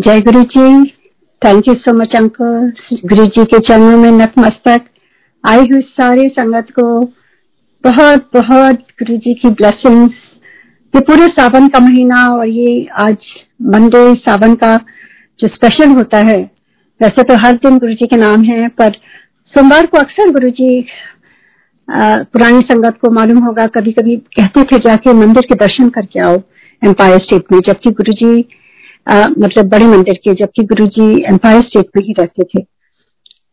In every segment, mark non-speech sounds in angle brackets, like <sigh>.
जय Guru ji thank you so much uncle Guru ji के चरणों में नतमस्तक। आई हुई सारी संगत को बहुत बहुत गुरु जी की ब्लेसिंग्स ये पूरे सावन का महीना और ये आज मंडे सावन का जो स्पेशल होता है, वैसे तो हर दिन गुरु जी के नाम है, पर सोमवार को अक्सर गुरु जी पुरानी संगत को मालूम होगा कभी कभी कहते थे जाके मंदिर के दर्शन करके आओ एम्पायर स्टेट में, जबकि गुरु जी मतलब बड़े मंदिर के जबकि गुरु जी एम्पायर स्टेट में ही रहते थे।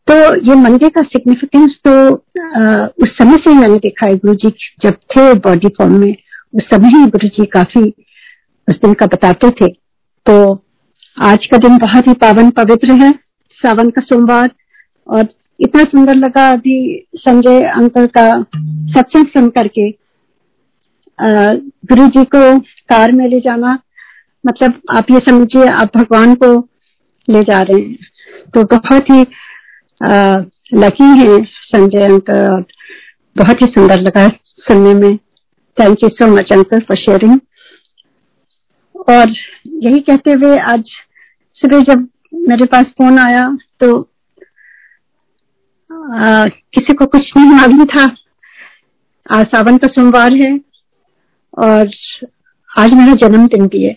तो ये मंदिर का सिग्निफिकेंस तो आ, उस समय से ही मैंने देखा है गुरु जी जब थे बॉडी फॉर्म में उस समय ही गुरु जी काफ़ी उस दिन का बताते थे। तो आज का दिन बहुत ही पावन पवित्र है सावन का सोमवार और इतना सुंदर लगा अभी संजय अंकल का सत्संग सुन करके गुरु जी को कार में ले जाना मतलब आप ये समझिए आप भगवान को ले जा रहे हैं। तो बहुत ही लकी है संजय अंकल और बहुत ही सुंदर लगा सुनने में। Thank you so much uncle for sharing और यही कहते हुए आज सुबह जब मेरे पास फ़ोन आया तो आ, किसी को कुछ नहीं मालूम था। आज सावन का सोमवार है और आज मेरा जन्मदिन भी है।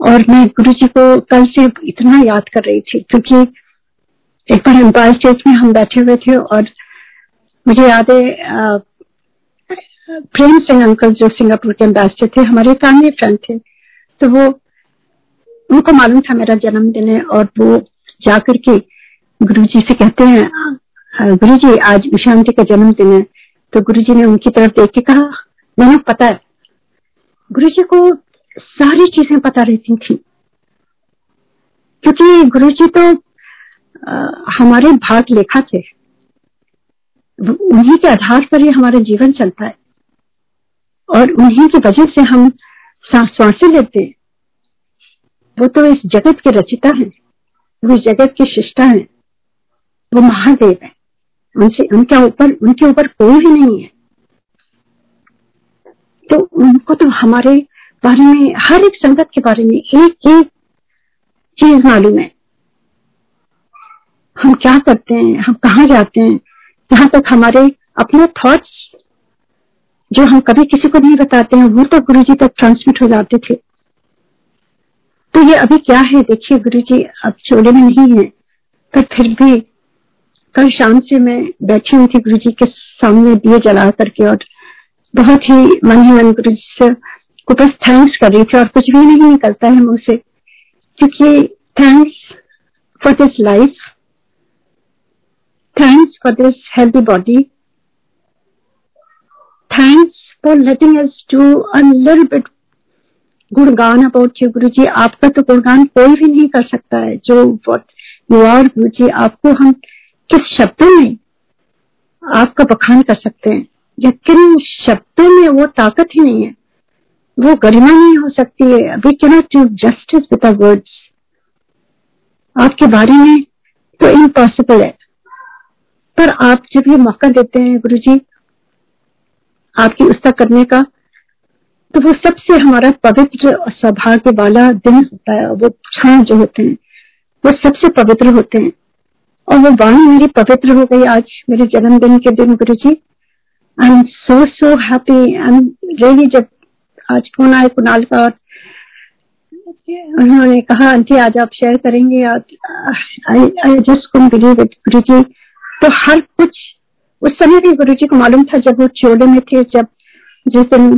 और मैं गुरु जी को कल से इतना याद कर रही थी, क्योंकि एक बार एम्पायर स्टेज में हम बैठे हुए थे और मुझे याद है प्रेम सिंह अंकल जो सिंगापुर के एम्बेसडर थे, हमारे फैमिली फ्रेंड थे तो वो, उनको मालूम था मेरा जन्मदिन है और वो जाकर के गुरु जी से कहते हैं गुरु जी, आज ईशान जी का जन्मदिन है। तो गुरु जी ने उनकी तरफ़ देख के कहा मैंने पता है। गुरु जी को सारी चीज़ें पता रहती थी। क्योंकि गुरु जी तो आ, हमारे भाग लेखा थे। उन्हीं के आधार पर ही हमारा जीवन चलता है। और उन्हीं की वजह से हम साँसें लेते हैं। वो तो इस जगत के रचिता है। वो इस जगत की शिष्टा है। वो महादेव है। उनसे उनके ऊपर उनके ऊपर कोई भी नहीं है। तो उनको तो हमारे बारे में, हर एक संगत के बारे में एक एक चीज़ मालूम है। हम क्या करते हैं, हम कहा जाते हैं, जहाँ तक हमारे अपने थॉट्स जो हम कभी किसी को नहीं बताते हैं, वो तो गुरु जी तक ट्रांसमिट हो जाते थे। तो ये अभी क्या है, देखिए गुरु जी अब चोले में नहीं है, पर फिर भी कल शाम से मैं बैठी हुई थी गुरु जी के सामने दिए जला करके और बहुत ही मन ही मन गुरु जी से को बस थैंक्स कर रही थी और कुछ भी नहीं निकलता है मुँह से क्योंकि thanks for this life thanks for this healthy body thanks for letting do a little bit गुणगान अबाउट यू गुरु जी आपका तो गुणगान कोई भी नहीं कर सकता है। जो वॉट यू आर गुरु जी आपको हम किस शब्दों में आपका बखान कर सकते हैं? या किन शब्दों में वो ताकत ही नहीं है। वो गरिमा नहीं हो सकती है। We cannot do justice with words आपके बारे में तो इम्पॉसिबल है। पर आप जब ये मौका देते हैं गुरु जी आपकी उस्ता करने का तो वो सबसे हमारा पवित्र और सौभाग्य वाला दिन होता है। वो क्षण जो होते हैं, वो सबसे पवित्र होते हैं। और वो वाणी मेरी पवित्र हो गई आज, मेरे जन्मदिन के दिन Guru ji I am so so happy I am really जब आज फ़ोन आए कुणाल का और उन्होंने कहा, आंटी, आज आप शेयर करेंगे कुन गुरु जी तो हर कुछ, उस समय भी गुरु जी को मालूम था जब वो चोले में थे, जब जिस दिन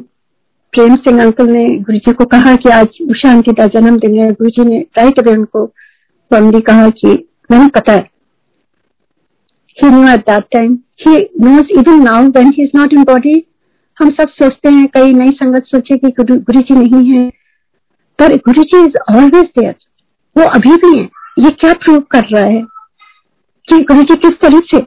प्रेम सिंह अंकल ने गुरु जी को कहा कि आज उषा आंटी का जन्मदिन है गुरु जी ने राइट अवे उनको फॉर्मली कहा कि, मैंने पता है no at that time he knows even now when he is not in body हम सब सोचते हैं, कई नई संगत सोचे कि गुरु जी नहीं है। पर गुरु जी इज़ ऑलवेज देयर वो अभी भी है। ये क्या प्रूव कर रहा है कि गुरु जी किस तरह से?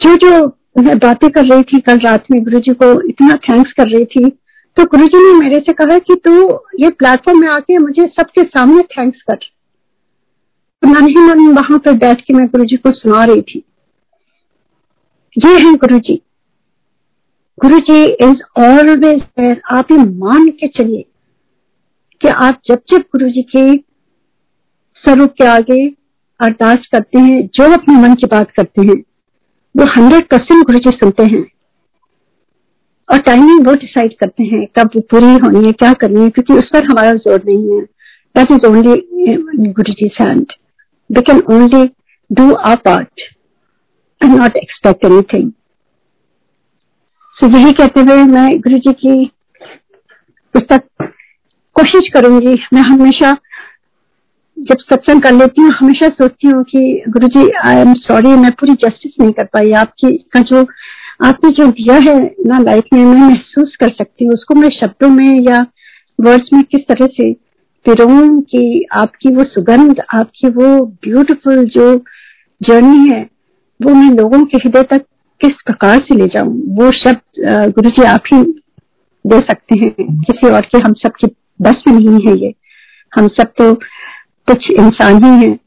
जो जो मैं बातें कर रही थी कल रात में गुरु जी को इतना थैंक्स कर रही थी तो गुरु जी ने मेरे से कहा कि तू ये प्लेटफॉर्म में आके मुझे सबके सामने थैंक्स कर। तो मन ही मन वहाँ पर बैठ के मैं गुरु जी को सुना रही थी। ये है गुरु जी गुरु जी इज़ ऑलवेज देयर आप ये मान के चलिए कि आप जब जब गुरु जी के स्वरूप के आगे अरदास करते हैं, जो अपने मन की बात करते हैं, वो हंड्रेड परसेंट गुरु जी सुनते हैं। और टाइमिंग वो डिसाइड करते हैं कब पूरी होनी है, क्या करनी है, क्योंकि उस पर हमारा ज़ोर नहीं है। That is only Guru ji hand we can only do our part and not expect anything so यही कहते हुए मैं गुरु जी की पुस्तक कोशिश करूँगी। मैं हमेशा जब सत्संग कर लेती हूँ, हमेशा सोचती हूँ कि Guru ji I am sorry मैं पूरी जस्टिस नहीं कर पाई। आपकी का जो, आपने जो दिया है ना लाइफ में, मैं महसूस कर सकती हूँ। उसको मैं शब्दों में या वर्ड्स में किस तरह से पिरोऊं कि आपकी वो सुगंध, आपकी वो ब्यूटीफुल जो जर्नी है, वो मैं लोगों के हृदय तक किस प्रकार से ले जाऊँ? वो शब्द गुरु जी आप ही दे सकते हैं। किसी और के हम सबकी बस में नहीं है ये। हम सब तो कुछ इंसान ही हैं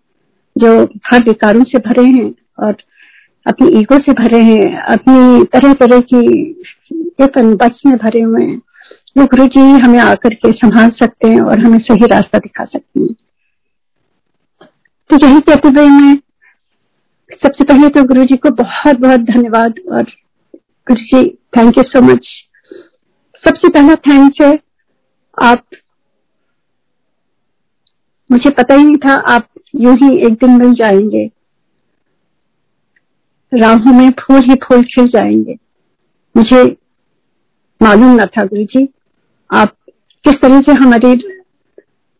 जो हर विकारों से भरे हैं और अपनी ईगो से भरे हैं, अपनी तरह तरह की एक बस में भरे हुए हैं। वो गुरु जी हमें आकर के संभाल सकते हैं और हमें सही रास्ता दिखा सकते हैं। तो यही कहते हुए मैं सबसे पहले तो गुरु जी को बहुत बहुत धन्यवाद और Guru ji thank you so much सबसे पहला थैंक्स है, आप, मुझे पता ही नहीं था आप यूँ ही एक दिन मिल जाएँगे। राहों में फूल ही फूल खिल जाएँगे। मुझे मालूम न था गुरु जी आप किस तरह से हमारी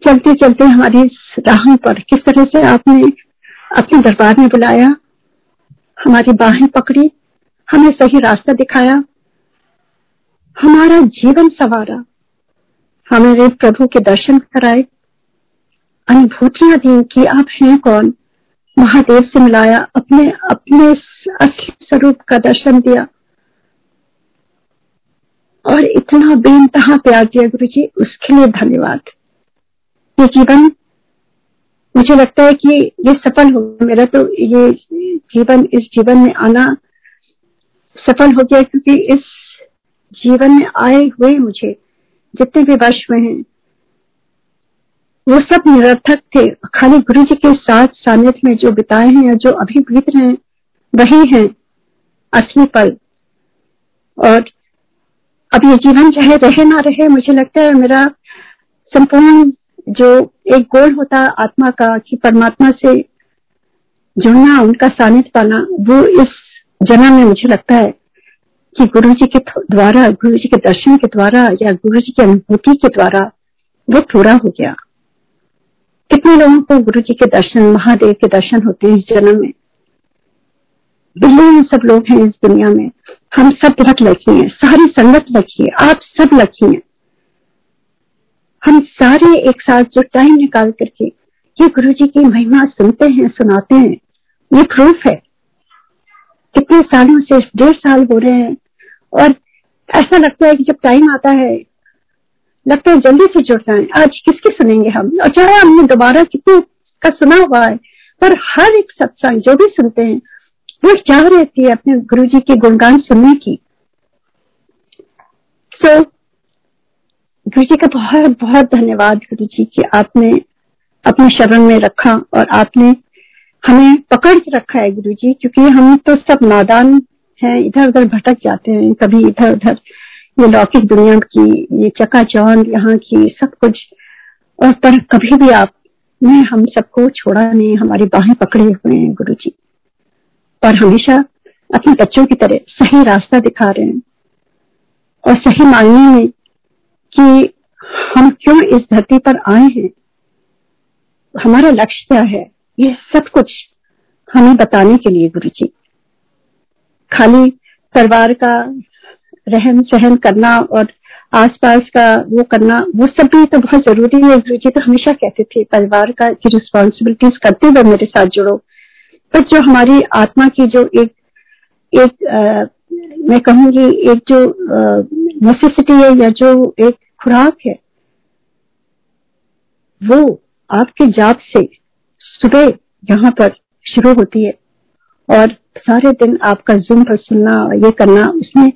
चलते चलते हमारी राहों पर किस तरह से आपने अपने दरबार में बुलाया। हमारी बाहें पकड़ी, हमें सही रास्ता दिखाया, हमारा जीवन सवारा हमारे प्रभु के दर्शन कराए। अनुभूतियाँ दी कि आप हैं कौन? महादेव से मिलाया, अपने अपने असली स्वरूप का दर्शन दिया। और इतना बेनतहा प्यार दिया गुरु जी उसके लिए धन्यवाद। ये जीवन मुझे लगता है कि ये सफल हो मेरा तो ये जीवन, इस जीवन में आना सफल हो गया क्योंकि इस जीवन में आए हुए मुझे जितने भी वर्ष में हैं, वो सब निरर्थक थे। खाली गुरु जी के साथ सानिध्य में जो बिताए हैं या जो अभी बीत रहे हैं, वही है असली पल। और अब ये जीवन चाहे रहे ना रहे, मुझे लगता है मेरा संपूर्ण जो एक गोल होता आत्मा का कि परमात्मा से जुड़ना, उनका सानिध्य पाना, वो इस जन्म में मुझे लगता है कि गुरु जी के द्वारा गुरु जी के दर्शन के द्वारा या गुरु जी की अनुभूति के द्वारा वो पूरा हो गया। कितने लोगों को गुरु जी के दर्शन, महादेव के दर्शन होते हैं इस जन्म में? बिलियन सब लोग हैं इस दुनिया में। हम सब बहुत लकी हैं, सारी संगत लकी है, आप सब लकी हैं। हम सारे एक साथ जो टाइम निकाल करके ये गुरु जी की महिमा सुनते हैं सुनाते हैं। ये प्रूफ है। कितने सालों से डेढ़ साल हो रहे हैं। और ऐसा लगता है कि जब टाइम आता है लगता है जल्दी से जुड़ना है आज किसके सुनेंगे हम? और चाहे हमने दोबारा कितने का सुना हुआ है पर हर एक सत्संग जो भी सुनते हैं वो चाह रहती है अपने गुरु जी के गुणगान सुनने की। सो so, गुरु जी का बहुत बहुत धन्यवाद गुरु जी की आपने अपने शरण में रखा और आपने हमें पकड़ रखा है गुरु जी क्योंकि हम तो सब नादान हैं इधर उधर भटक जाते हैं, कभी इधर उधर ये लौकिक दुनिया की, ये चकाचौंध यहाँ की, सब कुछ। और पर कभी भी आप ने हम सबको छोड़ा नहीं, हमारी बाहें पकड़े हुए हैं गुरु जी और हमेशा अपने बच्चों की तरह सही रास्ता दिखा रहे हैं। और सही मायने में कि हम क्यों इस धरती पर आए हैं? हमारा लक्ष्य क्या है? ये सब कुछ हमें बताने के लिए गुरु जी खाली परिवार का रहन सहन करना और आसपास का वो करना वो सब भी तो बहुत ज़रूरी है। गुरु जी तो हमेशा कहते थे परिवार का की रिस्पॉन्सिबिलिटीज करते हुए मेरे साथ जुड़ो। पर जो हमारी आत्मा की जो एक एक आ, मैं कहूँगी एक जो नेसेसिटी है या जो एक खुराक है। वो आपके जाप से सुबह यहाँ पर शुरू होती है और सारे दिन आपका जुम पर सुनना, ये करना, उसमें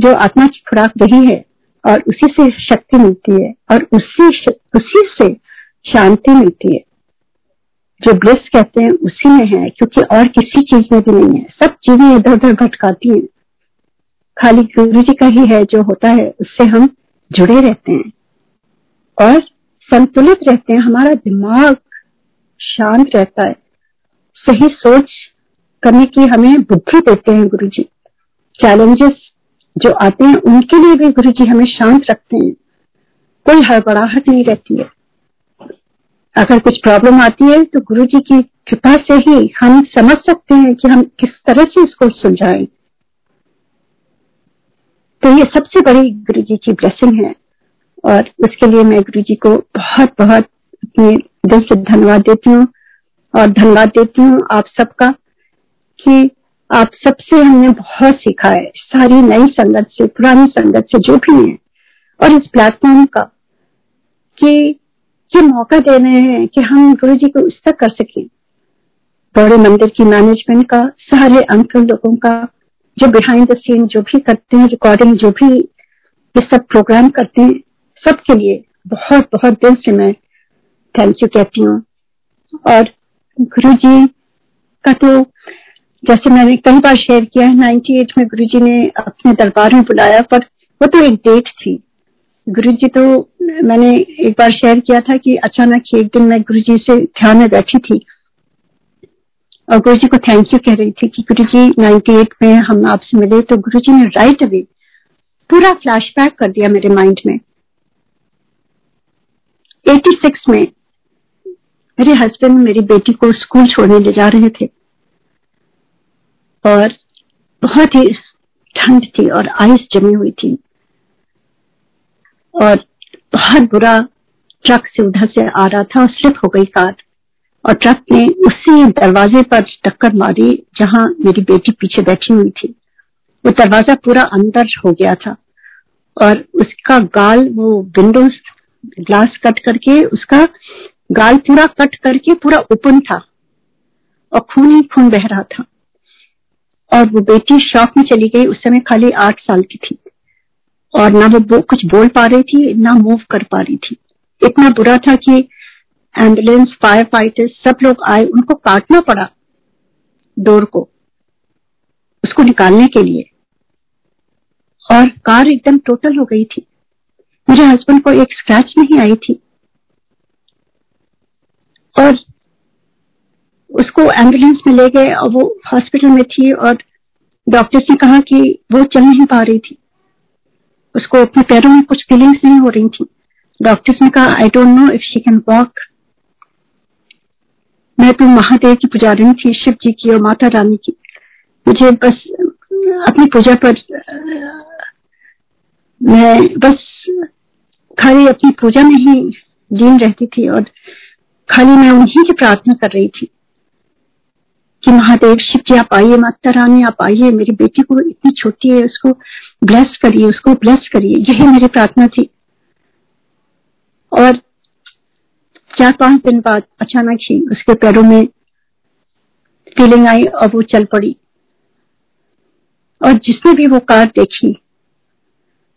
जो आत्मा की खुराक रही है और उसी से शक्ति मिलती है और उसी उसी से शांति मिलती है। जो ब्लिस कहते हैं, उसी में है, क्योंकि और किसी चीज़ में भी नहीं है। सब चीज़ें इधर उधर भटकाती हैं। खाली गुरु जी का ही है जो होता है, उससे हम जुड़े रहते हैं। और संतुलित रहते हैं। हमारा दिमाग शांत रहता है। सही सोच करने की हमें बुद्धि देते हैं गुरु जी चैलेंजेस जो आते हैं, उनके लिए भी गुरु जी हमें शांत रखते हैं। कोई हड़बड़ाहट नहीं रहती है। अगर कुछ प्रॉब्लम आती है तो गुरु जी की कृपा से ही हम समझ सकते हैं कि हम किस तरह से इसको सुलझाएँ। तो ये सबसे बड़ी गुरु जी की ब्लेसिंग है। और उसके लिए मैं गुरु जी को बहुत बहुत अपने दिल से धन्यवाद देती हूँ और धन्यवाद देती हूँ आप सबका कि आप सबसे हमने बहुत सीखा है। सारी नई संगत से, पुरानी संगत से जो भी है, और इस प्लेटफॉर्म का कि ये मौका दे रहे हैं कि हम गुरु जी को उस तक कर सके। बड़े मंदिर की मैनेजमेंट का, सारे अंकल लोगों का जो बिहाइंड द सीन जो भी करते हैं रिकॉर्डिंग जो भी ये सब प्रोग्राम करते हैं, सबके लिए बहुत बहुत दिल से मैं थैंक यू कहती हूँ। और गुरु जी का तो जैसे मैंने कई बार शेयर किया है नाइन्टी एट में गुरु जी ने अपने दरबार में बुलाया, पर वो तो एक डेट थी। गुरु जी तो मैंने एक बार शेयर किया था कि अचानक एक दिन मैं गुरु जी से ध्यान में बैठी थी और गुरु जी को थैंक यू कह रही थी कि गुरु जी नाइन्टी एट में हम आपसे मिले तो गुरु जी ने राइट अवे पूरा फ्लैशबैक कर दिया मेरे माइंड में। 86 में मेरे हस्बैंड मेरी बेटी को स्कूल छोड़ने ले जा रहे थे। और बहुत ही ठंड थी और आइस जमी हुई थी। और बहुत बुरा ट्रक से उधर से आ रहा था और स्लिप हो गई कार। और ट्रक ने उसी दरवाजे पर टक्कर मारी जहाँ मेरी बेटी पीछे बैठी हुई थी। वो दरवाज़ा पूरा अंदर हो गया था और उसका गाल वो विंडो ग्लास कट करके, उसका गाल पूरा कट करके पूरा ओपन था और खून ही खून बह रहा था। और वो बेटी शॉक में चली गई, उस समय खाली आठ साल की थी और ना वो कुछ बोल पा रही थी, ना मूव कर पा रही थी। इतना बुरा था कि एंबुलेंस फायर फाइटर्स सब लोग आए, उनको काटना पड़ा डोर को, उसको निकालने के लिए। और कार एकदम टोटल हो गई थी। मेरे हस्बैंड को एक स्क्रैच नहीं आई थी। और उसको एंबुलेंस में ले गए और वो हॉस्पिटल में थी और डॉक्टर्स ने कहा कि वो चल नहीं पा रही थी। उसको अपने पैरों में कुछ फीलिंग्स नहीं हो रही थी। डॉक्टर्स ने कहा I don't know if she can walk मैं तो महादेव की पुजारी थी शिव जी की और माता रानी की। मुझे बस अपनी पूजा पर, मैं बस खाली अपनी पूजा में ही लीन रहती थी और खाली मैं उन्हीं की प्रार्थना कर रही थी कि महादेव, शिव जी, आप आइए, माता रानी, आप आइए, मेरी बेटी को इतनी छोटी है, उसको ब्लेस करिए, उसको ब्लेस करिए। यही मेरी प्रार्थना थी। और चार पाँच दिन बाद अचानक ही उसके पैरों में फीलिंग आई और वो चल पड़ी। और जिसने भी वो कार देखी,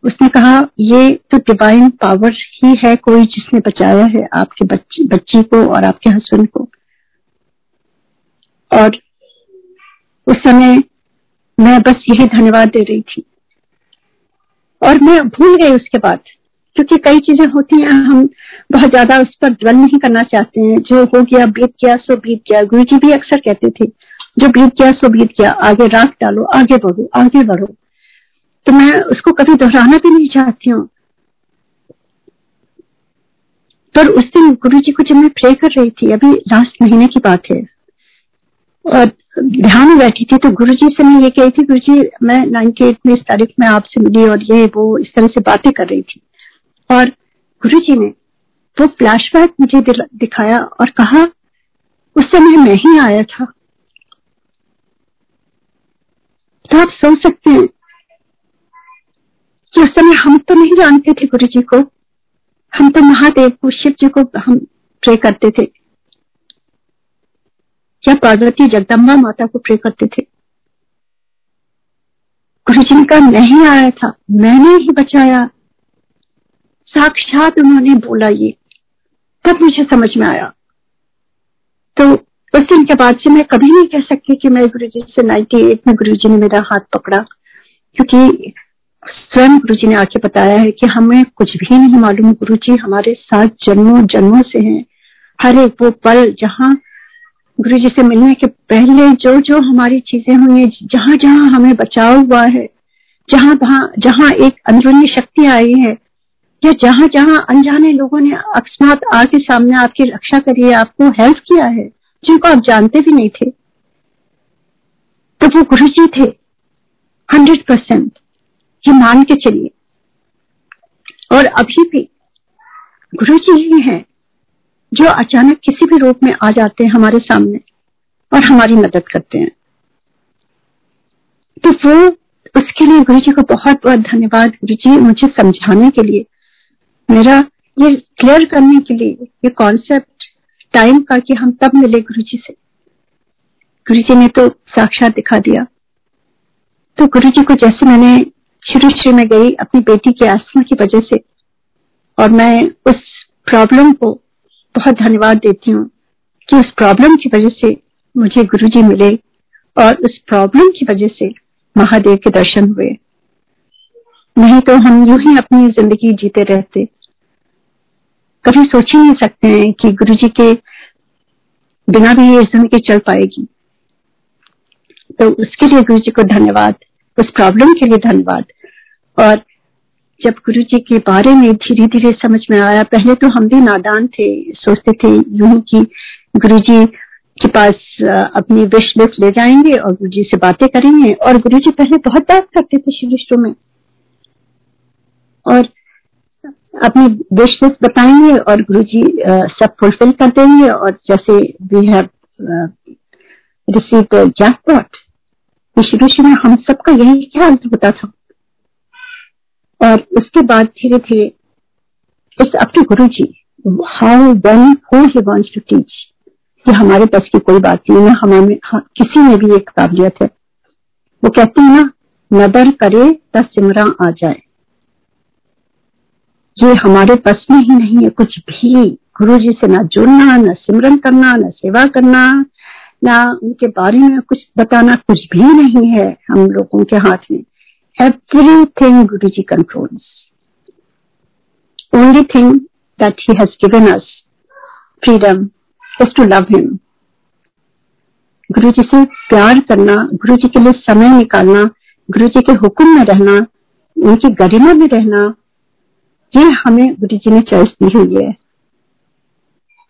उसने कहा, ये तो डिवाइन पावर ही है कोई जिसने बचाया है आपके बच्ची बच्ची को और आपके हस्बैंड को। और उस समय मैं बस यही धन्यवाद दे रही थी। और मैं भूल गई उसके बाद। क्योंकि कई चीज़ें होती हैं, हम बहुत ज़्यादा उस पर ड्वेल नहीं करना चाहते हैं। जो हो गया बीत गया सो बीत गया गुरु जी भी अक्सर कहते थे, जो बीत गया सो बीत गया आगे राख डालो, आगे बढ़ो आगे बढ़ो। तो मैं उसको कभी दोहराना भी नहीं चाहती हूँ। पर उस दिन गुरु जी को जब मैं प्रे कर रही थी, अभी लास्ट महीने की बात है, और ध्यान में बैठी थी तो गुरु जी से मैं ये कही थी गुरु जी मैं नाइनटी एट में इस तारीख में आपसे मिली और ये, वो इस तरह से बातें कर रही थी। और गुरु जी ने वो फ्लैशबैक मुझे दिखाया और कहा, उस समय मैं ही आया था। तो आप सोच सकते हैं कि उस समय हम तो नहीं जानते थे गुरु जी को? हम तो महादेव को, शिव जी को हम प्रे करते थे। या पार्वती जगदम्बा माता को प्रे करते थे। गुरु जी ने कहा नहीं आया था। मैंने ही बचाया। साक्षात उन्होंने बोला ये। तब मुझे समझ में आया। तो उस दिन के बाद से मैं कभी नहीं कह सकती कि मैं गुरु जी से नाइन्टी एट में गुरु जी ने मेरा हाथ पकड़ा, क्योंकि स्वयं गुरु जी ने आके बताया है कि हमें कुछ भी नहीं मालूम। गुरु जी हमारे साथ जन्मों जन्मों से हैं। हर एक वो पल जहाँ गुरु जी से मिलने के पहले जो जो हमारी चीज़ें हुई है जहाँ जहाँ हमें बचाव हुआ है जहाँ जहाँ एक अंदरूनी शक्ति आई है या जहाँ जहाँ अनजाने लोगों ने अकस्मात आके सामने आपकी रक्षा करी है आपको हेल्प किया है, जिनको आप जानते भी नहीं थे तो वो गुरु जी थे हंड्रेड परसेंट ये मान के चलिए। और अभी भी गुरु जी ही हैं, जो अचानक किसी भी रूप में आ जाते हैं हमारे सामने और हमारी मदद करते हैं। तो वो, उसके लिए गुरु जी को बहुत बहुत धन्यवाद गुरु जी मुझे समझाने के लिए। मेरा ये क्लियर करने के लिए ये कॉन्सेप्ट टाइम का कि हम तब मिले गुरु जी से। गुरु जी ने तो साक्षात दिखा दिया। तो गुरु जी को जैसे मैंने शुरू शुरू में गई अपनी बेटी के आस्मा की वजह से, और मैं उस प्रॉब्लम को बहुत धन्यवाद देती हूँ कि उस प्रॉब्लम की वजह से मुझे गुरु जी मिले और उस प्रॉब्लम की वजह से महादेव के दर्शन हुए। नहीं तो हम यूँ ही अपनी ज़िंदगी जीते रहते। कभी सोच ही नहीं सकते हैं कि गुरु जी के बिना भी ये ज़िंदगी चल पाएगी। तो उसके लिए गुरु जी को धन्यवाद, उस प्रॉब्लम के लिए धन्यवाद। और जब गुरु जी के बारे में धीरे धीरे समझ में आया, पहले तो हम भी नादान थे, सोचते थे यूँ कि गुरु जी के पास अपनी विश लिस्ट ले जाएँगे और गुरु जी से बातें करेंगे। और गुरु जी पहले बहुत बात करते थे शिव में। और अपनी विश लिस्ट बताएँगे और गुरु जी सब फुलफिल कर देंगे और जैसे वी हैव रिसीव जैकपॉट शुरू शुरू में हम सबका यही ख्याल होता था। और उसके बाद धीरे धीरे it's up to Guru ji how when who he wants to teach ये हमारे पास की कोई बात नहीं है हमें हाँ, किसी में भी एक काबिलियत है। वो कहते हैं ना नदर करे तो सिमरा आ जाए। ये हमारे बस में ही नहीं है। कुछ भी गुरु जी से ना जुड़ना, ना सिमरन करना, ना सेवा करना, ना उनके बारे में कुछ बताना कुछ भी नहीं है हम लोगों के हाथ में। Everything Guruji controls. Only thing that he has given us freedom is to love him Guru ji से प्यार करना, गुरु जी के लिए समय निकालना, गुरु जी के हुक्म में रहना, उनकी गरिमा में रहना ये हमें गुरु जी ने चॉइस दी हुई है।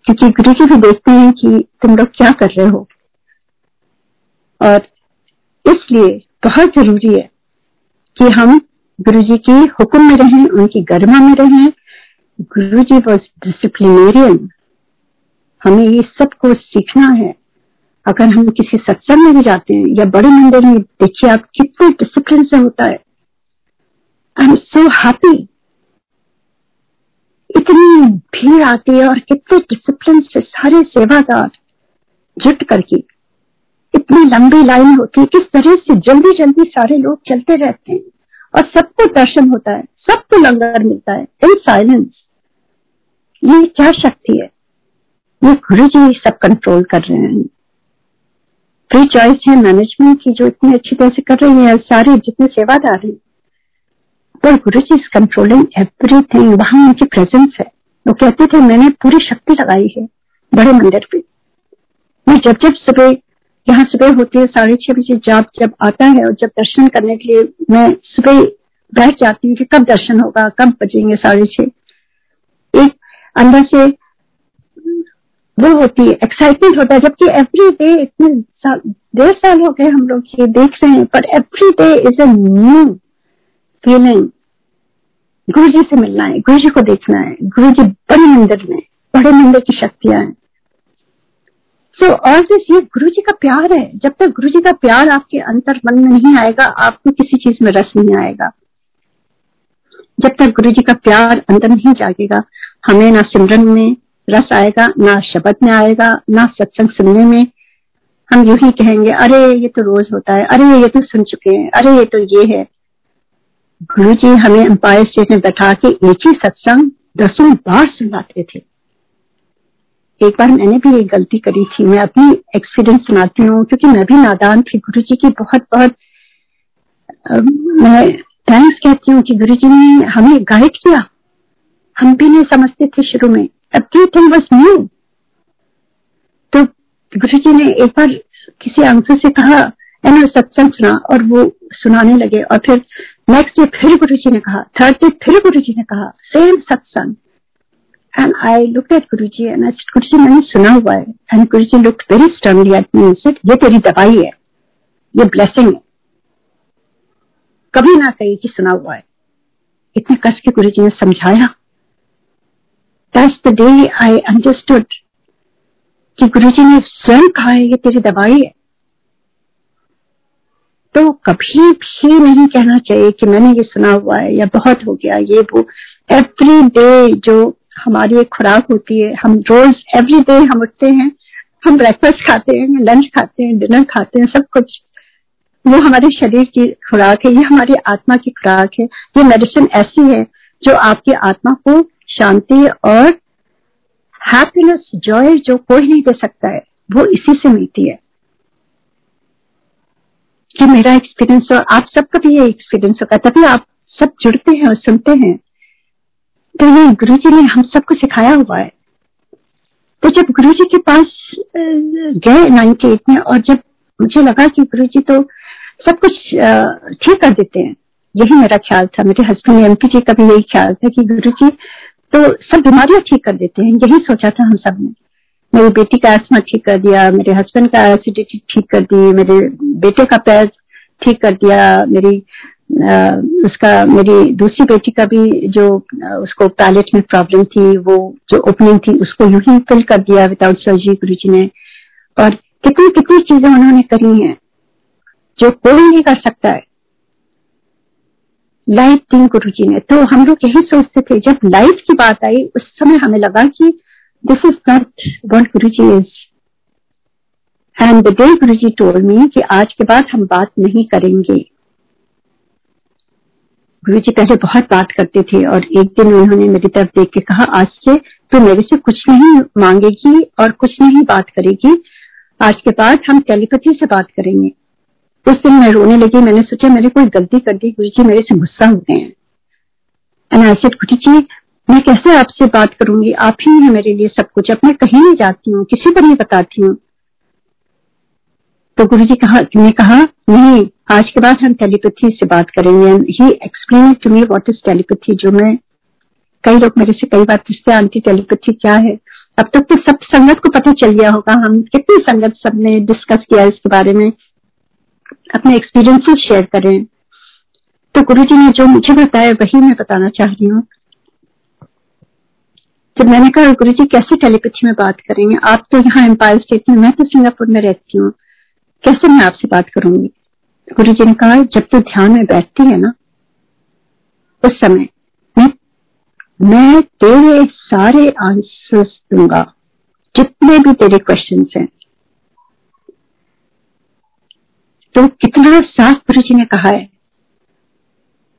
क्योंकि गुरु जी भी देखते हैं कि तुम लोग क्या कर रहे हो। और इसलिए बहुत ज़रूरी है कि हम गुरु जी के हुक्म में रहें, उनकी गरिमा में रहें। गुरु जी वॉज़ डिसिप्लिनेरियन हमें ये सबको सीखना है। अगर हम किसी सत्संग में भी जाते हैं या बड़े मंदिर में, देखिए आप कितने डिसिप्लिन से होता है। आई एम सो हैप्पी इतनी भीड़ आती है और कितने डिसिप्लिन से सारे सेवादार जुट करके इतनी लंबी लाइन होती है। किस तरह से जल्दी जल्दी सारे लोग चलते रहते हैं और सबको दर्शन होता है, सबको लंगर मिलता है। इन साइलेंस ये क्या शक्ति है? ये गुरु जी सब कंट्रोल कर रहे हैं। फ्री चॉइस है मैनेजमेंट की जो इतनी अच्छी तरह से कर रही है सारे जितने सेवादार हैं पर गुरु जी इज़ कंट्रोलिंग एवरीथिंग वहाँ उनकी प्रेजेंस है। वो कहते थे, मैंने पूरी शक्ति लगाई है बड़े मंदिर पे। मैं जब जब सुबह, यहाँ सुबह होती है, साढ़े छह बजे जाप जब आता है और जब दर्शन करने के लिए मैं सुबह बैठ जाती हूँ कि कब दर्शन होगा, कब बजेंगे साढ़े छह। एक अंदर से वो होती है एक्साइटमेंट होता है, जबकि एवरी डे इतने डेढ़ साल हो गए हम लोग ये देख रहे हैं पर every day is a new feeling Guru ji से मिलना है गुरु जी को देखना है गुरु जी बड़े मंदिर में, बड़े मंदिर की शक्तियाँ हैं। सो और दिस ये गुरु जी का प्यार है। जब तक गुरु जी का प्यार आपके अंतर मन में नहीं आएगा, आपको किसी चीज़ में रस नहीं आएगा। जब तक गुरु जी का प्यार अंदर नहीं जागेगा, हमें ना सिमरन में रस आएगा, ना शब्द में आएगा, ना सत्संग सुनने में। हम यू ही कहेंगे, अरे, ये तो रोज होता है, अरे, ये तो सुन चुके हैं, अरे, ये तो ये है। गुरु जी हमें अंपायर स्टेट में बैठा के एक ही सत्संग दसों बार सुनाते थे। एक बार मैंने भी एक गलती करी थी। मैं अपनी एक्सपीरियंस सुनाती हूँ, क्योंकि मैं भी नादान थी। गुरु जी की बहुत बहुत मैं थैंक्स कहती हूँ कि गुरु जी ने हमें गाइड किया। हम भी नहीं समझते थे शुरू में एवरीथिंग वॉज़ न्यू तो गुरु जी ने एक बार किसी अंकल से कहा एनो सत्संग सुना और वो सुनाने लगे। और फिर नेक्स्ट डे फिर गुरु जी ने कहा थर्ड डे फिर गुरु जी ने कहा सेम सत्संग and I look at Guru ji and Guru जी मैंने सुना हुआ है. And Guru ji look very sternly at me said ये तेरी दवाई है, ये ब्लेसिंग है. कभी ना कही कि सुना हुआ है। इतने कष्ट के गुरु जी ने समझाया। That's the day I understood कि गुरु जी ने स्वयं कहा है, ये तेरी दवाई है. तो कभी भी नहीं कहना चाहिए कि मैंने ये सुना हुआ है या बहुत हो गया, ये वो। एवरी डे जो हमारी एक खुराक होती है, हम रोज एवरी डे हम उठते हैं, हम ब्रेकफास्ट खाते हैं लंच खाते हैं डिनर खाते हैं, सब कुछ। वो हमारे शरीर की खुराक है, ये हमारी आत्मा की खुराक है। ये मेडिसिन ऐसी है जो आपकी आत्मा को शांति और हैप्पीनेस जॉय जो कोई नहीं दे सकता है, वो इसी से मिलती है। कि मेरा एक्सपीरियंस और आप सबका भी ये एक्सपीरियंस होगा, तभी आप सब जुड़ते हैं और सुनते हैं। तो ये गुरु जी ने हम सबको सिखाया हुआ है। तो जब गुरु जी के पास गए नाइन्टी एट में और जब मुझे लगा कि गुरु जी तो सब कुछ ठीक कर देते हैं, यही मेरा ख्याल था। मेरे हस्बैंड एम पी जी का भी यही ख्याल था कि गुरु जी तो सब बीमारियाँ ठीक कर देते हैं, यही सोचा था हम सबने। मेरी बेटी का आसमा ठीक कर दिया मेरे हस्बैंड का एसिडिटी ठीक कर दी मेरे बेटे का पैर ठीक कर दिया मेरी आ, उसका मेरी दूसरी बेटी का भी जो उसको पैलेट में प्रॉब्लम थी वो जो ओपनिंग थी उसको यूँ ही फिल कर दिया विदाउट सर्जरी गुरु जी ने। और कितनी कितनी चीज़ें उन्होंने करी हैं जो कोई नहीं कर सकता है। लाइफ दी गुरु जी ने। तो हम लोग यही सोचते थे जब लाइफ की बात आई उस समय हमें लगा कि this is not what Guru ji is and Guru ji told me कि आज के बाद हम बात नहीं करेंगे। गुरु जी पहले बहुत बात करते थे और एक दिन उन्होंने मेरी तरफ़ देख के कहा, आज से तो मेरे से कुछ नहीं मांगेगी और कुछ नहीं बात करेगी। आज के बाद हम टेलीपैथी से बात करेंगे। उस दिन मैं रोने लगी, मैंने सोचा, मैंने कोई गलती कर दी गुरु जी मेरे से गुस्सा हो गए हैं। एंड आई सेड गुरु जी मैं कैसे आपसे बात करूँगी? आप ही हैं मेरे लिए सब कुछ। अब मैं कहीं नहीं जाती हूँ, किसी को नहीं बताती हूँ। तो गुरु जी कहा कहा, नहीं, आज के बाद हम टेलीपैथी से बात करेंगे। He explain to me what is telepathy जो मैं, कई लोग मेरे से कई बार पूछते आंटी टेलीपैथी क्या है? अब तक तो सब संगत को पता चल गया होगा, हम कितनी संगत सबने डिस्कस किया इसके बारे में, अपने एक्सपीरियंसेस शेयर करें। तो गुरु जी ने जो मुझे बताया, वही मैं बताना चाह रही हूँ। जब मैंने कहा, गुरु जी, कैसे टेलीपैथी में बात करेंगे आप तो यहाँ एम्पायर स्टेट में, मैं तो सिंगापुर में रहती हूँ। कैसे मैं आपसे बात करूँगी? गुरु जी ने कहा, जब तू तो ध्यान में बैठती है ना, उस समय मैं मैं तेरे सारे आंसर्स दूँगा, जितने भी तेरे क्वेश्चन हैं। तो कितना साफ़ गुरु जी ने कहा है।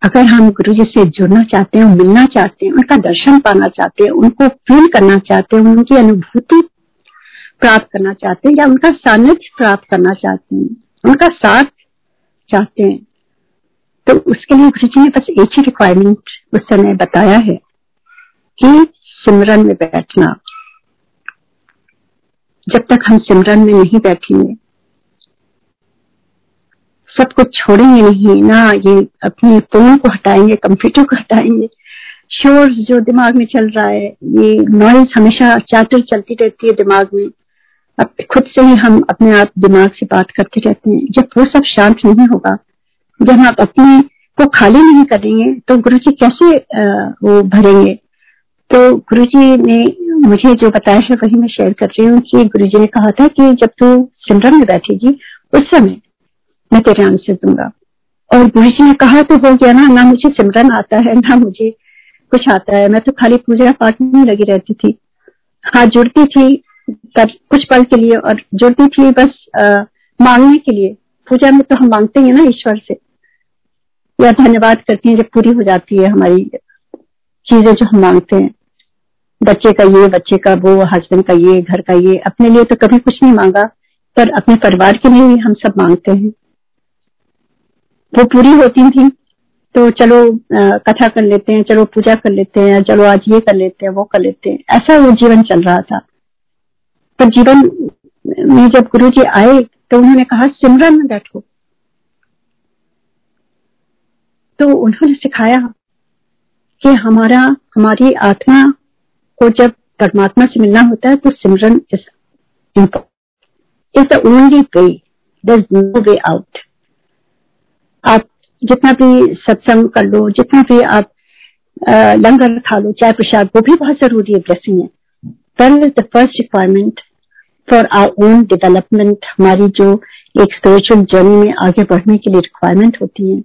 अगर हम गुरु जी से जुड़ना चाहते हैं, मिलना चाहते हैं, उनका दर्शन पाना चाहते हैं, उनको फील करना चाहते हैं, उनकी अनुभूति प्राप्त करना चाहते हैं या उनका सानिध्य प्राप्त करना चाहते हैं, उनका साथ चाहते हैं तो उसके लिए गुरु जी ने बस एक ही रिक्वायरमेंट उस समय बताया है कि सिमरन में बैठना। जब तक हम सिमरन में नहीं बैठेंगे सब कुछ छोड़ेंगे नहीं, ना ये अपने फ़ोन को हटाएँगे कंप्यूटर को हटाएँगे। शोर जो दिमाग में चल रहा है, ये नॉइज़ हमेशा चाटर चलती रहती है दिमाग में। अब खुद से ही हम अपने आप दिमाग से बात करते रहते हैं। जब वो सब शांत नहीं होगा, जब आप अपने को खाली नहीं करेंगे तो गुरु जी कैसे वो भरेंगे? तो गुरु जी ने मुझे जो बताया है वही मैं शेयर कर रही हूँ कि गुरु जी ने कहा था कि जब तू सिमरन में बैठेगी, उस समय मैं तेरे आंसर दूँगा। और गुरु जी ने कहा तो हो गया ना ना मुझे सिमरन आता है ना मुझे कुछ आता है। मैं तो खाली पूजा पाठ में लगी रहती थी। हाँ जुड़ती थी तब कुछ पल के लिए और जुड़ती थी बस आ, मांगने के लिए। पूजा में तो हम मांगते हैं ना ईश्वर से। या धन्यवाद करती हैं जब पूरी हो जाती है हमारी चीज़ें जो हम मांगते हैं। बच्चे का ये बच्चे का वो हस्बैंड का ये घर का ये। अपने लिए तो कभी कुछ नहीं मांगा पर अपने परिवार के लिए हम सब मांगते हैं। वो पूरी होती थी। तो चलो कथा कर लेते हैं, चलो पूजा कर लेते हैं, चलो आज ये कर लेते हैं, वो कर लेते हैं। ऐसा वो जीवन चल रहा था। पर जीवन में जब गुरु जी आए तो उन्होंने कहा सिमरन में बैठो। तो उन्होंने सिखाया कि हमारा, हमारी आत्मा को जब परमात्मा से मिलना होता है तो simran is important is the only way there no way out आप जितना भी सत्संग कर लो, जितना भी आप लंगर खा लो, चाय प्रसाद, वो भी बहुत ज़रूरी है ब्लेसिंग है। पर the first requirement for our own development हमारी जो एक स्पिरिचुअल जर्नी में आगे बढ़ने के लिए रिक्वायरमेंट होती है।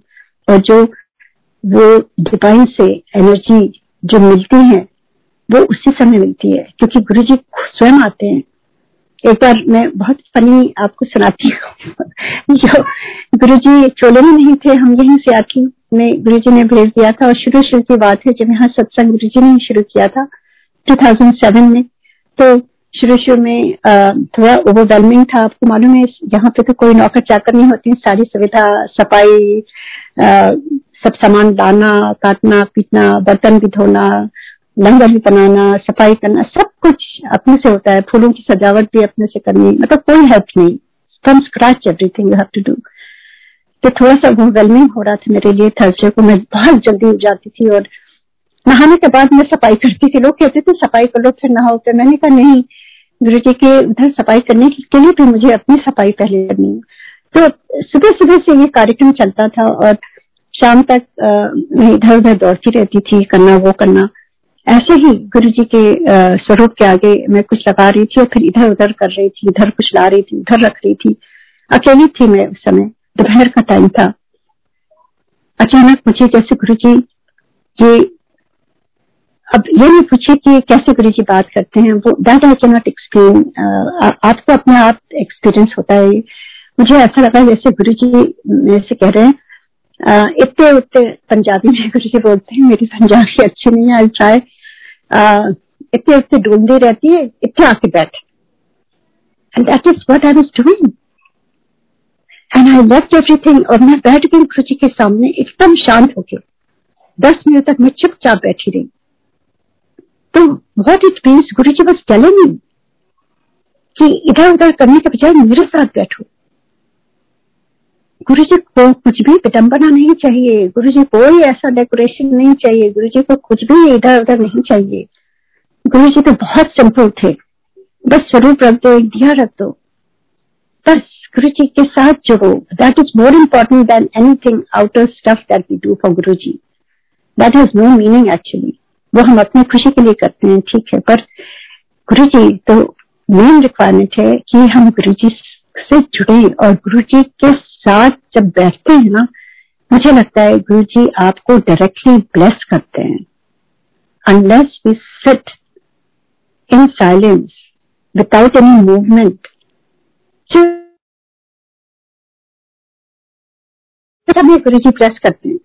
और जो, वो डिवाइन से एनर्जी जो मिलती है, वो उसी समय मिलती है, क्योंकि गुरु जी स्वयं आते हैं। एक बार मैं बहुत फनी आपको सुनाती हूँ। <laughs> जो गुरु जी चोले में नहीं थे, हम यहीं से आके में गुरु जी ने भेज दिया था और शुरू शुरू की बात है जब यहाँ सत्संग गुरु जी ने शुरू किया था 2007 में। तो शुरू शुरू में थोड़ा ओवरवेलमिंग था। आपको मालूम है, यहाँ पे तो कोई नौकर चाकर नहीं होती, सारी सुविधा, सफ़ाई सब सामान लाना, काटना, पीटना, बर्तन भी धोना लंगर भी बनाना सफ़ाई करना, सब कुछ अपने से होता है। फूलों की सजावट भी अपने से करनी मतलब कोई हेल्प नहीं। From scratch everything you have to do तो थोड़ा सा ओवरवेलमिंग हो रहा था मेरे लिए थर्सडे को। मैं बहुत जल्दी उठ जाती थी और नहाने के बाद मैं सफ़ाई करती थी। लोग कहते थे, सफ़ाई कर लो, फिर नहाओ। फिर मैंने कहा, नहीं, गुरु जी के उधर सफ़ाई करने के लिए भी मुझे अपनी सफ़ाई पहले करनी तो सुबह सुबह से ये कार्यक्रम चलता था और शाम तक इधर उधर दौड़ती रहती थी, करना, वो करना। ऐसे ही गुरु जी के स्वरूप के आगे मैं कुछ लगा रही थी और फिर इधर उधर कर रही थी, इधर कुछ ला रही थी, उधर रख रही थी। अकेली थी मैं उस समय, दोपहर का टाइम था। अचानक मुझे जैसे गुरु जी ये, अब ये नहीं पूछे कि कैसे गुरु जी बात करते हैं, वो that I can not explain आपको अपने आप एक्सपीरियंस होता है मुझे ऐसा लगा जैसे गुरु जी से कह रहे हैं इतने उतने पंजाबी में गुरु जी बोलते हैं, मेरी पंजाबी अच्छी नहीं है आई ट्राई इतने इतने ढूंढती रहती है, इतने आके बैठ। And that is what I was doing and I left everything और मैं बैठ गई गुरु जी के सामने, एकदम शांत होके। दस मिनट तक मैं चुपचाप बैठी रही। तो व्हाट इट मीन्स गुरु जी बस टेलिंग कि इधर उधर करने के बजाय मेरे साथ बैठो। गुरु जी को कुछ भी विडम्बना नहीं चाहिए। गुरु जी कोई ऐसा डेकोरेशन नहीं चाहिए। गुरु जी को कुछ भी इधर उधर नहीं चाहिए। गुरु जी तो बहुत सिंपल थे। बस स्वरूप रख दो एक दिया रख दो। बस गुरु जी के साथ जुड़ो। That is more important than anything outer stuff that we do for Guru ji. That has no meaning actually वो हम अपनी खुशी के लिए करते हैं, ठीक है। पर गुरु जी तो मेन रिक्वायरमेंट है कि हम गुरु जी से जुड़े और गुरु जी के साथ जब बैठते हैं ना, मुझे लगता है गुरु जी आपको डायरेक्टली ब्लेस करते हैं। Unless we sit in silence without any movement हमें गुरु जी ब्लेस करते हैं।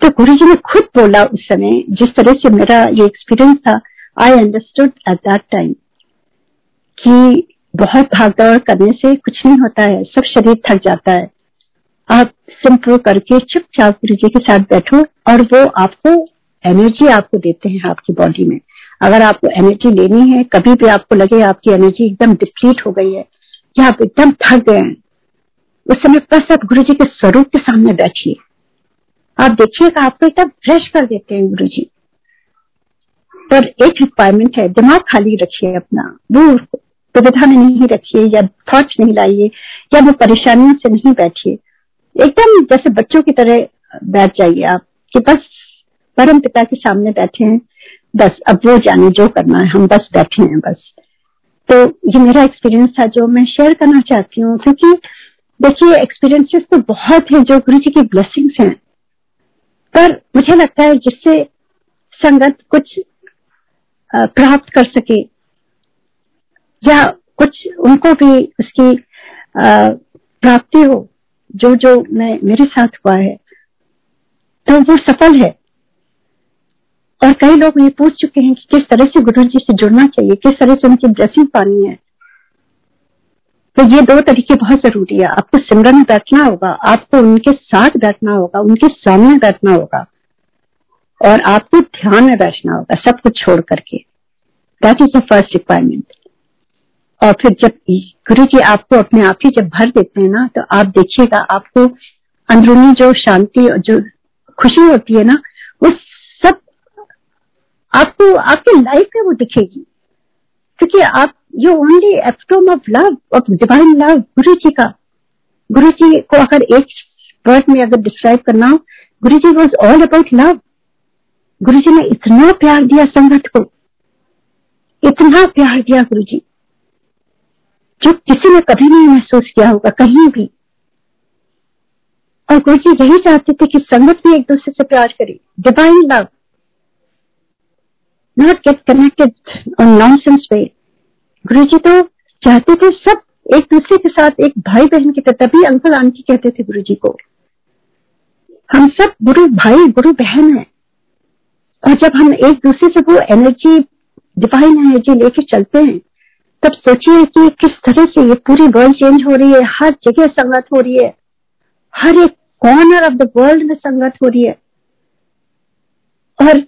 तो गुरु जी ने खुद बोला उस समय, जिस तरह से मेरा ये एक्सपीरियंस था I understood at that time कि बहुत भागदौड़ करने से कुछ नहीं होता है, सब शरीर थक जाता है। आप सिंपल करके चुपचाप गुरु जी के साथ बैठो और वो आपको एनर्जी आपको देते हैं आपकी बॉडी में। अगर आपको एनर्जी लेनी है, कभी भी आपको लगे आपकी एनर्जी एकदम डिप्लीट हो गई है, या आप एकदम थक गए हैं, उस समय बस आप गुरु जी के स्वरूप के सामने बैठिए। आप देखिएगा आपको एकदम फ्रेश कर देते हैं गुरु जी। पर एक रिक्वायरमेंट है, दिमाग खाली रखिए अपना वो दुविधा में नहीं रखिए या थॉट्स नहीं लाइए या वो परेशानियों से नहीं बैठिए, एकदम जैसे बच्चों की तरह बैठ जाइए आप कि बस परम पिता के सामने बैठे हैं, बस अब वो जाने जो करना है, हम बस बैठे हैं बस। तो ये मेरा एक्सपीरियंस था जो मैं शेयर करना चाहती हूँ क्योंकि देखिए एक्सपीरियंसेस तो बहुत है जो गुरु जी की ब्लेसिंग्स हैं। पर मुझे लगता है जिससे संगत कुछ प्राप्त कर सके या कुछ उनको भी उसकी प्राप्ति हो, जो जो मैं, मेरे साथ हुआ है तो वो सफल है। और कई लोग ये पूछ चुके हैं कि किस तरह से गुरु जी से जुड़ना चाहिए, किस तरह से उनकी ब्लेसिंग पानी है। तो ये दो तरीके बहुत ज़रूरी है। आपको सिमरन बैठना होगा, आपको उनके साथ बैठना होगा, उनके सामने बैठना होगा, और आपको ध्यान में बैठना होगा, सब कुछ छोड़ करके। That is the first requirement और फिर जब गुरु जी आपको अपने आप ही जब भर देते हैं ना तो आप देखिएगा, आपको अंदरूनी जो शांति और जो खुशी होती है ना, वो सब आपको, आपकी लाइफ में वो दिखेगी। क्योंकि आप you only epitome of love of divine love Guru ji का। गुरु जी को अगर एक वर्ड में अगर डिस्क्राइब करना हो, Guru ji was all about love Guru ji ने इतना प्यार दिया संगत को। इतना प्यार दिया गुरु जी। जो किसी ने कभी नहीं महसूस किया होगा, कहीं भी। और गुरु जी यही चाहते थे कि संगत भी एक दूसरे से प्यार करे। Divine love not get connected on nonsense way Guru ji तो चाहते थे सब एक दूसरे के साथ एक भाई बहन की तरह, तभी अंकल आंटी कहते थे गुरु जी को, हम सब गुरु भाई गुरु बहन है। और जब हम एक दूसरे से वो एनर्जी डिवाइन एनर्जी लेके चलते हैं तब सोचिए कि किस तरह से ये पूरी वर्ल्ड चेंज हो रही है, हर जगह संगत हो रही है, हर एक कॉर्नर ऑफ़ द वर्ल्ड में संगत हो रही है। और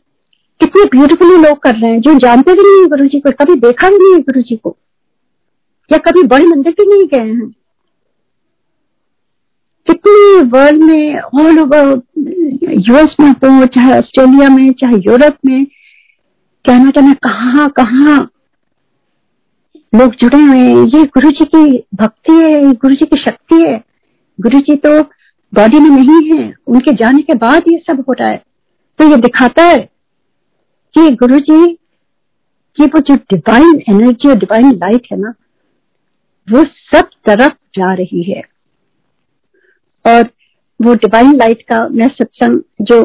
कितने ब्यूटीफुली लोग कर रहे हैं, जो जानते भी नहीं गुरु जी को, कभी देखा भी नहीं गुरु जी को, या कभी बड़े मंदिर भी नहीं गए हैं। कितनी वर्ल्ड में ऑल ओवर यूएस में हो, चाहे ऑस्ट्रेलिया में, चाहे यूरोप में कनाडा में कहा कहा लोग जुड़े हुए हैं। ये गुरु जी की भक्ति है, ये गुरु जी की शक्ति है। गुरु जी तो बॉडी में नहीं है, उनके जाने के बाद ये सब हो रहा है। तो ये दिखाता है कि गुरु जी की वो जो डिवाइन एनर्जी और डिवाइन लाइट है ना, वो सब तरफ़ जा रही है। और वो डिवाइन लाइट का मैं सत्संग, जो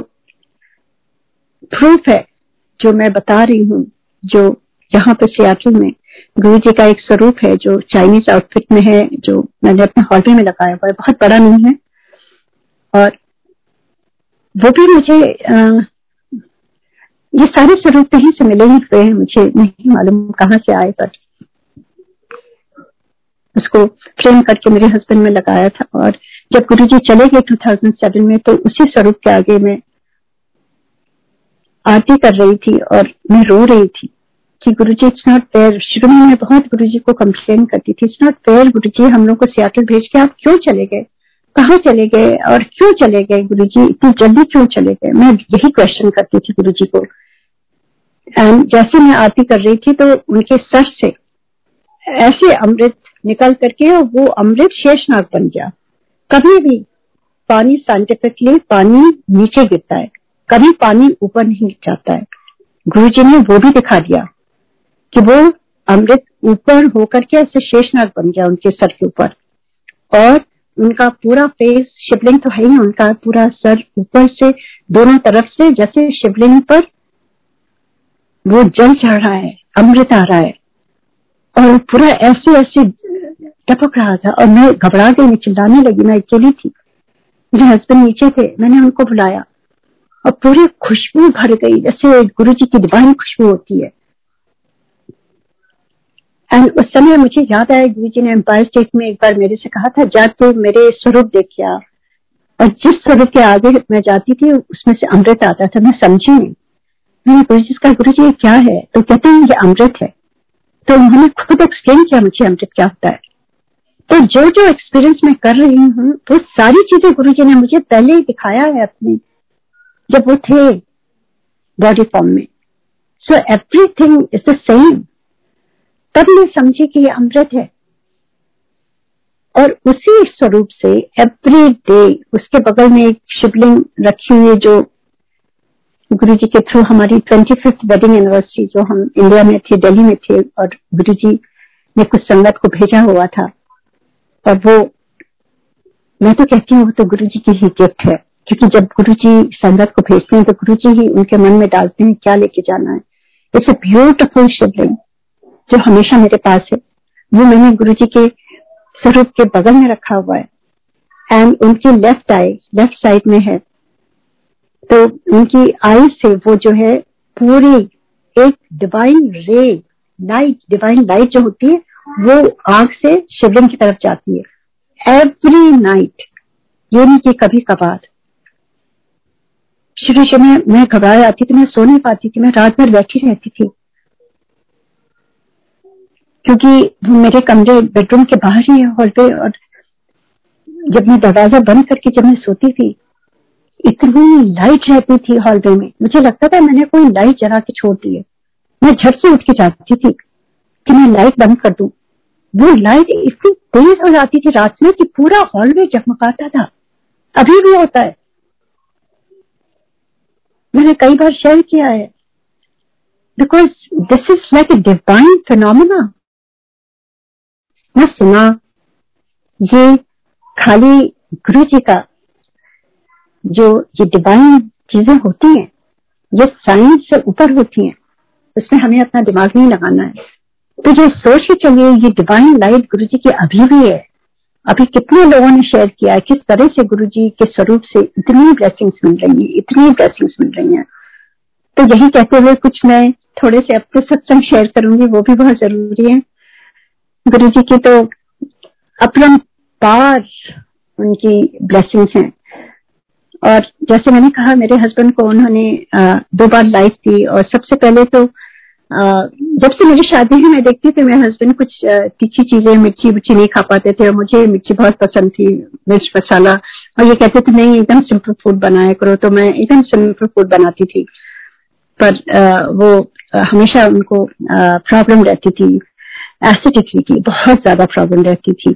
प्रूफ है, जो मैं बता रही हूँ, जो यहाँ पे सियाटल में गुरु जी का एक स्वरूप है जो चाइनीज़ आउटफिट में है जो मैंने अपने हॉटल में लगाया हुआ है। बहुत बड़ा नहीं है। और वो भी मुझे आ, ये सारे स्वरूप कहीं से मिले ही हुए हैं मुझे नहीं मालूम कहाँ से आए पर उसको फ्रेम करके मेरे हस्बैंड में लगाया था। और जब गुरु जी चले गए 2007 में तो उसी स्वरूप के आगे मैं आरती कर रही थी और मैं रो रही थी। कि गुरु जी इट्स नॉट फेयर शुरू में बहुत गुरु जी को कंप्लेन करती थी इट्स नॉट फेयर गुरु जी हम लोग को सियाटल भेज के आप क्यों चले गए? कहा चले गए और क्यों चले गए गुरु जी इतनी जल्दी क्यों चले गए? मैं यही क्वेश्चन करती थी गुरु जी को। एंड जैसे मैं आरती कर रही थी तो उनके सर से ऐसे अमृत निकल करके वो अमृत शेषनाग बन गया। कभी भी पानी साइंटिफिकली पानी नीचे गिरता है, कभी पानी ऊपर नहीं जाता है। गुरु जी ने वो भी दिखा दिया। कि वो अमृत ऊपर होकर के ऐसे शेषनाग बन गया उनके सर के ऊपर। और उनका पूरा फेस शिवलिंग तो है ही, उनका पूरा सर ऊपर से, दोनों तरफ़ से जैसे शिवलिंग पर वो जल चढ़ रहा है, अमृत आ रहा है। और पूरा ऐसे ऐसे टपक रहा था। और मैं घबरा गई, मैं चिल्लाने लगी, मैं अकेली थी। मेरे हस्बैंड नीचे थे, मैंने उनको बुलाया। और पूरी खुशबू भर गई, जैसे गुरु जी की डिवाइन खुशबू होती है। एंड उस समय मुझे याद आया, गुरु जी ने एम्पायर स्टेट में एक बार मेरे से कहा था, जा तो मेरे स्वरूप देखिया और जिस स्वरूप के आगे मैं जाती थी, उसमें से अमृत आता था। मैं समझी नहीं। मैंने गुरु जी का गुरु जी क्या है? तो कहते हैं, ये अमृत है। तो उन्होंने खुद एक्सप्लेन किया, मुझे अमृत क्या होता है? तो जो जो एक्सपीरियंस मैं कर रही हूँ, वो सारी चीज़ें गुरु जी ने मुझे पहले ही दिखाया है अपने, जब वो थे बॉडी फॉर्म में। So everything is the same तब मैं समझी कि ये अमृत है। और उसी स्वरूप से एवरी डे उसके बगल में एक शिवलिंग रखी हुई जो गुरु जी के थ्रू हमारी ट्वेंटी फिफ्थ वेडिंग एनिवर्सरी जो हम इंडिया में थे दिल्ली में थे, और गुरु जी ने कुछ संगत को भेजा हुआ था। और वो, मैं तो कहती हूँ, वो तो गुरु जी की ही गिफ्ट है, क्योंकि जब गुरु जी संगत को भेजते हैं तो गुरु जी ही उनके मन में डालते हैं, क्या लेके जाना है। It's a beautiful Shivling. जो हमेशा मेरे पास है, वो मैंने गुरु जी के स्वरूप के बगल में रखा हुआ है। एंड उनकी लेफ़्ट आई लेफ़्ट साइड में है। तो उनकी आई से वो जो है, पूरी एक डिवाइन रे लाइट डिवाइन लाइट जो होती है, वो आग से शिवलिंग की तरफ़ जाती है। एवरी नाइट ये नहीं कि कभी कभार। शुरू शुरू में, मैं घबरा आती थी, मैं सो नहीं पाती थी, मैं रात भर बैठी रहती थी। क्योंकि मेरे कमरे बेडरूम के बाहर ही है हॉल पे और जब मैं दरवाज़ा बंद करके जब मैं सोती थी, इतनी लाइट रहती थी हॉलवे में। मुझे लगता था मैंने कोई लाइट जला के छोड़ दी है। मैं झट से उठ के जाती थी कि मैं लाइट बंद कर दू। वो लाइट इतनी तेज हो जाती थी रात में कि पूरा हॉलवे जगमगाता था। अभी भी होता है। मैंने कई बार शेयर किया है। Because this is like a divine phenomena मैं सुना। ये खाली गुरु जी का जो, ये डिवाइन चीज़ें होती हैं, ये साइंस से ऊपर होती हैं, उसमें हमें अपना दिमाग नहीं लगाना है। तो जो सोच के चलिए, ये डिवाइन लाइट गुरु जी की अभी भी है। अभी कितने लोगों ने शेयर किया है, किस तरह से गुरु जी के स्वरूप से इतनी ब्लेसिंग्स मिल रही है, इतनी ब्लेसिंग्स मिल रही हैं। तो यही कहते हुए कुछ मैं थोड़े से अपने सत्संग शेयर करूँगी, वो भी बहुत ज़रूरी है। गुरु जी की तो पार उनकी ब्लेसिंग्स हैं। और जैसे मैंने कहा, मेरे हस्बैंड को उन्होंने दो बार लाइफ दी और सबसे पहले तो जब से मेरी शादी हुई मैं देखती थी, मेरे हस्बैंड कुछ तीखी चीज़ें मिर्ची मिर्ची नहीं खा पाते थे और मुझे मिर्ची बहुत पसंद थी, मिर्च मसाला। और ये कहते थे, नहीं, एकदम सिंपल फ़ूड बनाया करो। तो मैं एकदम सिंपल फ़ूड बनाती थी। पर वो हमेशा उनको प्रॉब्लम रहती थी। एसिडिटी की बहुत ज़्यादा प्रॉब्लम रहती थी।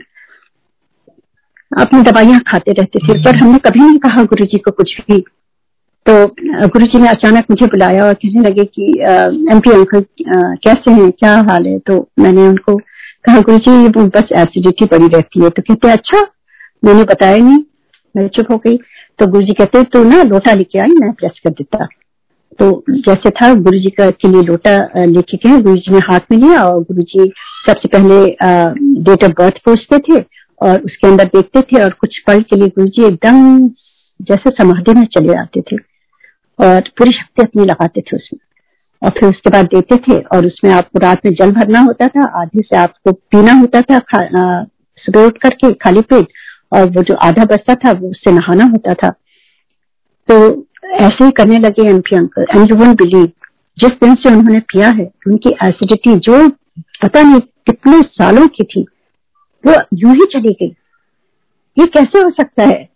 अपनी दवाइयाँ खाते रहते थे, पर हमने कभी नहीं कहा गुरु जी को कुछ भी। तो गुरु जी ने अचानक मुझे बुलाया और कहने लगे कि एम पी अंकल कैसे हैं, क्या हाल है? तो मैंने उनको कहा गुरु जी बस एसिडिटी पड़ी रहती है। तो कहते अच्छा मैंने बताया नहीं, मैं चुप हो गई। तो गुरु जी कहते तो ना लोटा लेके आई, मैं प्रेस कर देता। तो जैसे था गुरु जी का के लिए लोटा लेके गए गुरु जी ने हाथ में लिया और गुरु जी सबसे पहले डेट ऑफ़ बर्थ पूछते थे और उसके अंदर देखते थे और कुछ पल के लिए गुरु जी एकदम जैसे समाधि में चले आते थे और पूरी शक्ति अपनी लगाते थे उसमें। और फिर उसके बाद देते थे और उसमें आपको रात में जल भरना होता था, आधे से आपको पीना होता था सुबह उठ करके खाली पेट और वो जो आधा बचता था, वो उससे नहाना होता था। तो ऐसे ही करने लगे MP uncle. And you won't believe जिस दिन से उन्होंने पिया है उनकी एसिडिटी जो पता नहीं कितने सालों की थी वो यूँ ही चली गई। ये कैसे हो सकता है?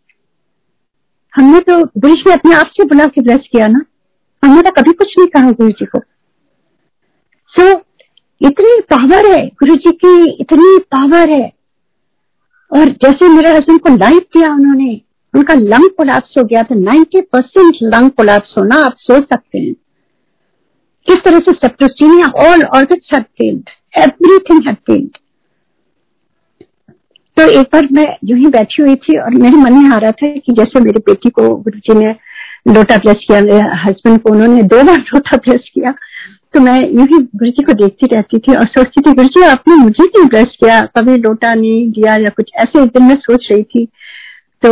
हमने तो गुरु जी अपने आप से बुला के ब्लेस किया ना। हमने तो कभी कुछ नहीं कहा गुरु जी को। सो so, इतनी पावर है गुरु जी की इतनी पावर है। और जैसे मेरे हस्बैंड को लाइफ दिया उन्होंने उनका लंग कोलैप्स हो गया था 90 परसेंट लंग कोलैप्स होना आप सोच सकते हैं। किस तरह से septicaemia all organs have failed everything have failed तो एक बार मैं यूँ ही बैठी हुई थी और मेरे मन में आ रहा था कि जैसे मेरी बेटी को गुरु जी ने लोटा प्रेस किया, मेरे हस्बैंड को उन्होंने दो बार लोटा प्रेस किया तो मैं यूँ ही गुरु जी को देखती रहती थी और सोचती थी, गुरु जी आपने मुझे क्यों ब्रश किया? कभी लोटा नहीं दिया या कुछ ऐसे एक दिन मैं सोच रही थी तो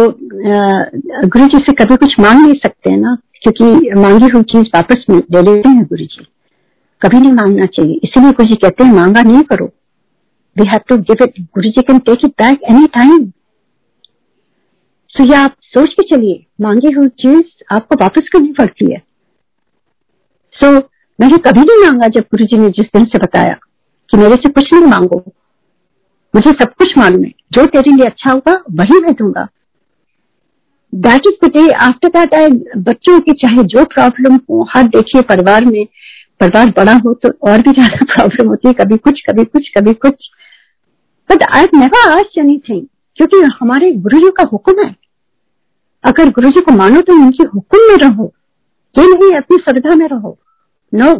गुरु जी से कभी कुछ मांग नहीं सकते हैं ना क्योंकि मांगी हुई चीज़ वापस ले लेते हैं गुरु जी कभी नहीं मांगना चाहिए। इसीलिए गुरु जी कहते हैं मांगा नहीं करो। We have to give it Guru ji can take it back any time so ये आप सोच के चलिए मांगी हुई चीज़ आपको वापस करनी पड़ती है। सो so, मैंने कभी नहीं मांगा जब गुरु जी ने जिस दिन से बताया कि मेरे से कुछ नहीं मांगो। मुझे सब कुछ मालूम है। जो तेरे लिए अच्छा होगा वही मैं दूँगा। That is the day after that I बच्चों की चाहे जो प्रॉब्लम हो हर देखिए परिवार में, परिवार बड़ा हो तो और भी ज़्यादा प्रॉब्लम होती है, कभी कुछ कभी कुछ कभी कुछ। But I never ask anything क्योंकि हमारे गुरु जी का हुक्म है। अगर गुरु जी को मानो तो उनके हुक्म में रहो, ये नहीं अपनी श्रद्धा में रहो। नो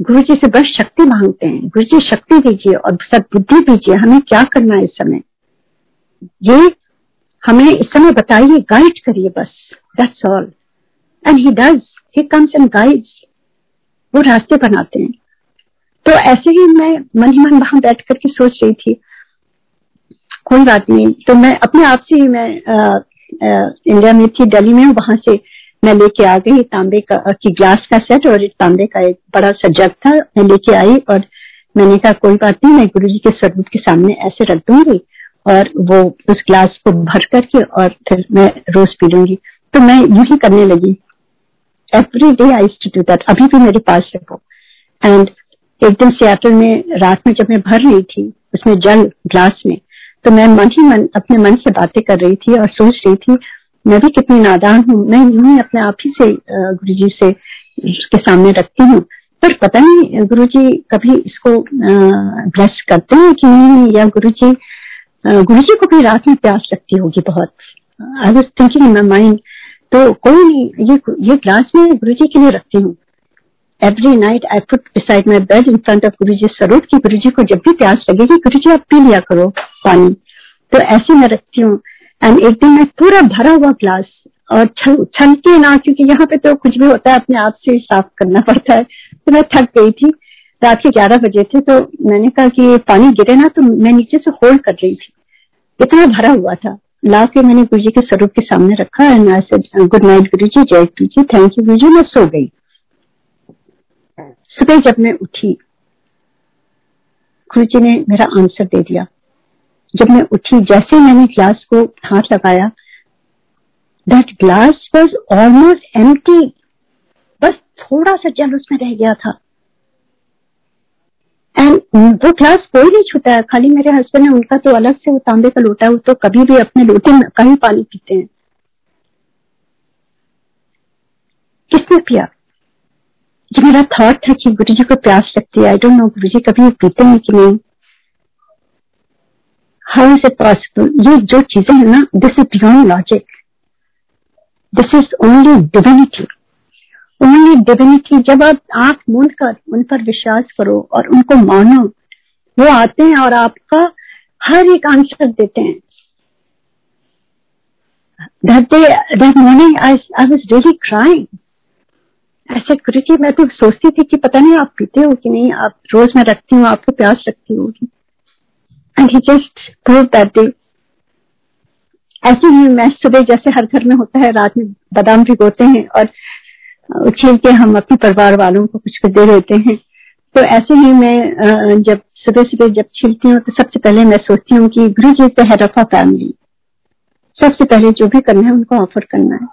गुरु जी से बस शक्ति मांगते हैं। गुरु जी शक्ति दीजिए और सब बुद्धि दीजिए, हमें क्या करना है इस समय? ये हमें इस समय बताइए गाइड करिए बस that's all and he does he comes and guides वो रास्ते बनाते हैं। तो ऐसे ही मैं मन ही मन वहाँ बैठ करके सोच रही थी। कोई बात नहीं तो मैं अपने आप से ही मैं आ, आ, इंडिया में थी दिल्ली में वहाँ से मैं लेके आ गई तांबे का की ग्लास का सेट और तांबे का एक बड़ा सा जग था मैं लेके आई और मैंने कहा कोई बात नहीं मैं गुरु जी के स्वरूप के सामने ऐसे रख दूँगी। और वो उस ग्लास को भर करके और फिर मैं रोज पी लूँगी। तो मैं यू ही करने लगी। Every day I to do that अभी भी मेरे पास है वो। एंड एक दिन सियाटल में रात में जब मैं भर रही थी, उसमें जल ग्लास में तो मैं मन ही मन, अपने मन से बातें कर रही थी और सोच रही थी, मैं भी कितनी नादान हूँ। मैं यूँ ही अपने आप ही से गुरु जी से, उसके सामने रखती हूँ। पर पता नहीं गुरु जी कभी इसको ब्लेस करते हैं कि नहीं? या गुरु जी गुरु जी को भी रात में प्यास लगती होगी बहुत। I was thinking in my mind तो कोई नहीं, ये ये ग्लास में गुरु जी के लिए रखती हूँ। Every night I put beside my bed in front of Guru ji स्वरूप की गुरु जी को जब भी प्यास लगेगी गुरु जी आप पी लिया करो पानी। तो ऐसे मैं रखती हूँ। एंड एक दिन मैं पूरा भरा हुआ ग्लास और छलके ना, क्योंकि यहाँ पे तो कुछ भी होता है, अपने आप से साफ़ करना पड़ता है। तो मैं थक गई थी। रात के ग्यारह बजे थे तो मैंने कहा कि पानी गिरे ना तो मैं नीचे से होल्ड कर रही थी। इतना भरा हुआ था। ला के मैंने गुरु जी के स्वरूप के सामने रखा and I said good night Guru ji जय गुरु जी थैंक यू गुरु जी मैं सो गई। सुबह जब मैं उठी गुरु जी ने मेरा आंसर दे दिया। जब मैं उठी, जैसे मैंने ग्लास को हाथ लगाया that glass was almost empty बस थोड़ा सा जल उसमें रह गया था। एंड वो ग्लास कोई नहीं छूटा है। खाली मेरे हस्बैंड है, उनका तो अलग से वो तांबे का लोटा है, वो तो कभी भी अपने लोटे में कहीं पानी पीते हैं। किसने पिया? जो मेरा थॉट था कि गुरु जी को प्यास लगती है। आई डोंट नो गुरु जी कभी पीते हैं कि नहीं? हाउ इज़ इट पॉसिबल ये जो चीज़ें हैं ना this is beyond logic this is only divinity only divinity जब आप आँख मूंद कर उन पर विश्वास करो और उनको मानो, वो आते हैं और आपका हर एक आंसर देते हैं। मैं तो सोचती थी कि पता नहीं आप पीते हो कि नहीं, आप रोज मैं रखती हूँ, आपको प्यास रखती होगी। And he just prove that day ऐसे ही मैं सुबह जैसे हर घर में होता है, रात में बादाम भिगोते हैं और उछल के हम अपने परिवार वालों को कुछ दे देते हैं। तो ऐसे ही मैं जब सुबह सुबह जब छिलती हूँ तो सबसे पहले मैं सोचती हूँ कि गुरु जी तो ऑफ़ अ फैमिली सबसे पहले जो भी करना है, उनको ऑफ़र करना है।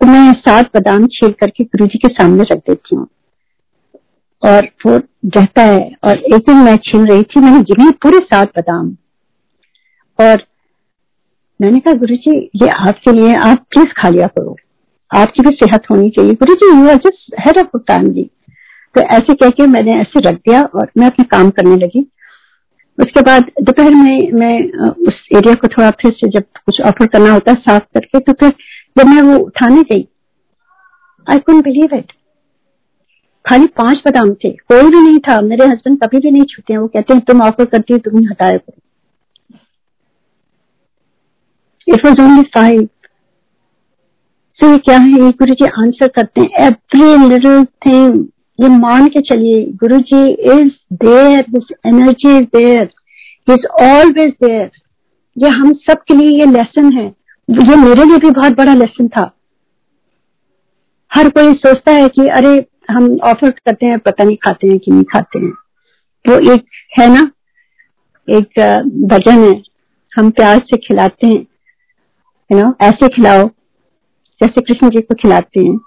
तो मैं सात बादाम छील करके गुरु जी के सामने रख देती हूँ। और वो रहता है। और एक दिन मैं छीन रही थी, मैंने गिने पूरे सात बादाम। और मैंने कहा, गुरु जी, ये आपके लिए, आप प्लीज़ खा लिया करो। आपकी भी सेहत होनी चाहिए। Guru ji you are just head of family तो ऐसे कह के मैंने ऐसे रख दिया और मैं अपने काम करने लगी। उसके बाद दोपहर में मैं उस एरिया को थोड़ा फिर से जब कुछ ऑफ़र करना होता है साफ़ करके तो फिर जब मैं वो उठाने गई आई कुंट बिलीव इट खाली पाँच बादाम थे। कोई भी नहीं था। मेरे हस्बैंड कभी भी नहीं छूते हैं। वो कहते हैं, तुम ऑफ़र करती हो, तुम ही हटाया करो। It was only five so ये क्या है ये गुरु जी आंसर करते हैं। एवरी लिटिल थिंग ये मान के चलिए, Guru ji is there this energy is there is always there ये हम सब के लिए ये लेसन है। ये मेरे लिए भी बहुत बड़ा लेसन था। हर कोई सोचता है कि अरे, हम ऑफ़र करते हैं, पता नहीं खाते हैं कि नहीं खाते हैं। तो एक है ना, एक भजन है। हम प्यार से खिलाते हैं। यू नो ऐसे खिलाओ। जैसे कृष्ण जी को खिलाते हैं।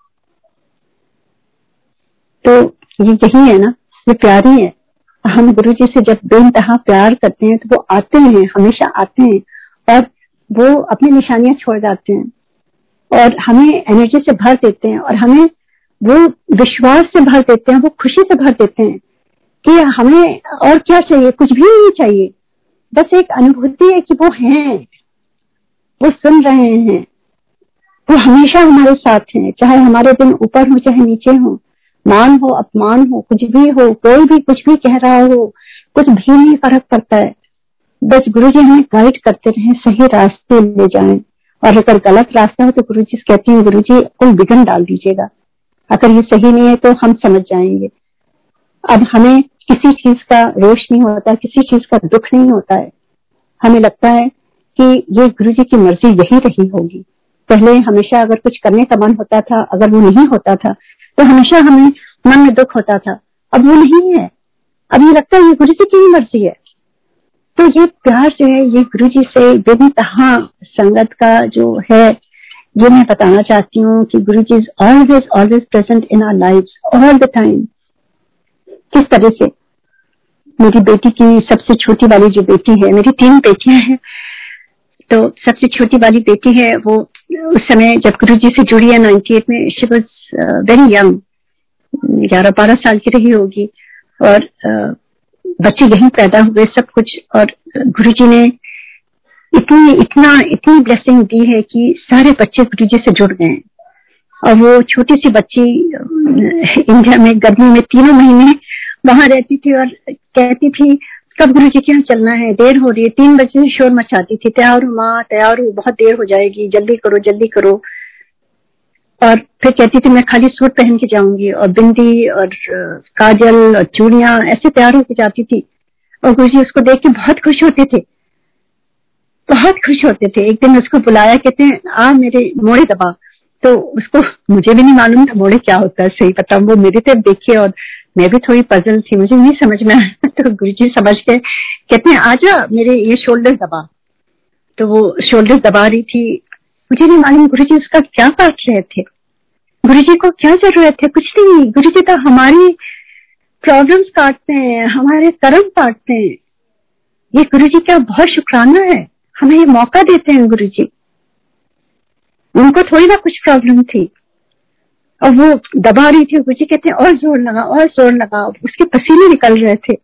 तो ये यही है ना, ये प्यार ही। है हम गुरु जी से जब बेनतहा प्यार करते हैं तो वो आते हैं, हमेशा आते हैं, और वो अपनी निशानियाँ छोड़ जाते हैं, और हमें एनर्जी से भर देते हैं, और हमें वो विश्वास से भर देते हैं, वो खुशी से भर देते हैं, कि हमें और क्या चाहिए, कुछ भी नहीं चाहिए। बस एक अनुभूति है कि वो हैं, वो सुन रहे हैं वो हमेशा हमारे साथ हैं, चाहे हमारे दिन ऊपर हो, चाहे नीचे हो। मान हो, अपमान हो, कुछ भी हो, कोई भी कुछ भी कह रहा हो, कुछ भी नहीं फ़र्क पड़ता है। बस गुरु जी हमें गाइड करते रहे, सही रास्ते ले जाए। और अगर गलत रास्ता हो तो गुरु जी कहती हैं गुरु जी कोई विघन डाल दीजिएगा। अगर ये सही नहीं है तो हम समझ जाएँगे। अब हमें किसी चीज़ का रोष नहीं होता, किसी चीज़ का दुख नहीं होता है। हमें लगता है कि ये गुरु जी की मर्ज़ी यही रही होगी। पहले हमेशा अगर कुछ करने का मन होता था, अगर वो नहीं होता था तो हमेशा हमें मन में दुख होता था। अब वो नहीं है। अब ये लगता है ये गुरु जी की ही मर्ज़ी है। तो ये प्यार जो है, ये गुरु जी से बेनतहा संगत का जो है, ये मैं बताना चाहती हूँ कि Guru ji is always always present in our life all the time किस तरह से? मेरी बेटी की सबसे छोटी वाली जो बेटी है, मेरी तीन बेटियाँ हैं तो सबसे छोटी वाली बेटी है, वो उस समय जब गुरु जी से जुड़ी है नाइन्टी एट में शी वॉज़ वेरी यंग ग्यारह बारह साल की रही होगी। और uh, बच्चे यहीं पैदा हुए सब कुछ। और गुरु जी ने इतनी इतना इतनी ब्लेसिंग दी है कि सारे बच्चे गुरु जी से जुड़ गए। और वो छोटी सी बच्ची इंडिया में गर्मी में तीनों महीने वहाँ रहती थी और कहती थी कब गुरु जी के यहाँ चलना है? देर हो रही है। तीन बजे से शोर मचाती थी। तैयार हूँ माँ, तैयार हूँ। बहुत देर हो जाएगी। जल्दी करो जल्दी करो। और फिर कहती थी, मैं खाली सूट पहन के जाऊँगी और बिंदी और काजल और चूड़िया ऐसे तैयार होके जाती थी। और गुरु जी उसको देख के बहुत खुश होते थे। बहुत खुश होते थे। एक दिन उसको बुलाया, कहते हैं, आ मेरे मोड़े दबा। तो उसको मुझे भी नहीं मालूम था मोड़े क्या होता है। सही पता वो मेरी तरफ़ देखिए और मैं भी थोड़ी पजल थी, मुझे नहीं समझ में आया तो गुरु जी समझ के कहते हैं, आजा मेरे ये शोल्डर दबा। तो वो शोल्डर दबा रही थी। मुझे नहीं मालूम गुरु जी उसका क्या काट रहे थे। गुरु जी को क्या ज़रूरत है? कुछ नहीं। गुरु जी तो हमारी प्रॉब्लम्स काटते हैं, हमारे कर्म काटते हैं। ये गुरु जी का बहुत शुक्राना है। हमें ये मौका देते हैं गुरु जी उनको थोड़ी ना कुछ प्रॉब्लम थी। और वो दबा रही थी गुरु जी कहते हैं, और ज़ोर लगा और ज़ोर लगा उसके पसीने निकल रहे थे।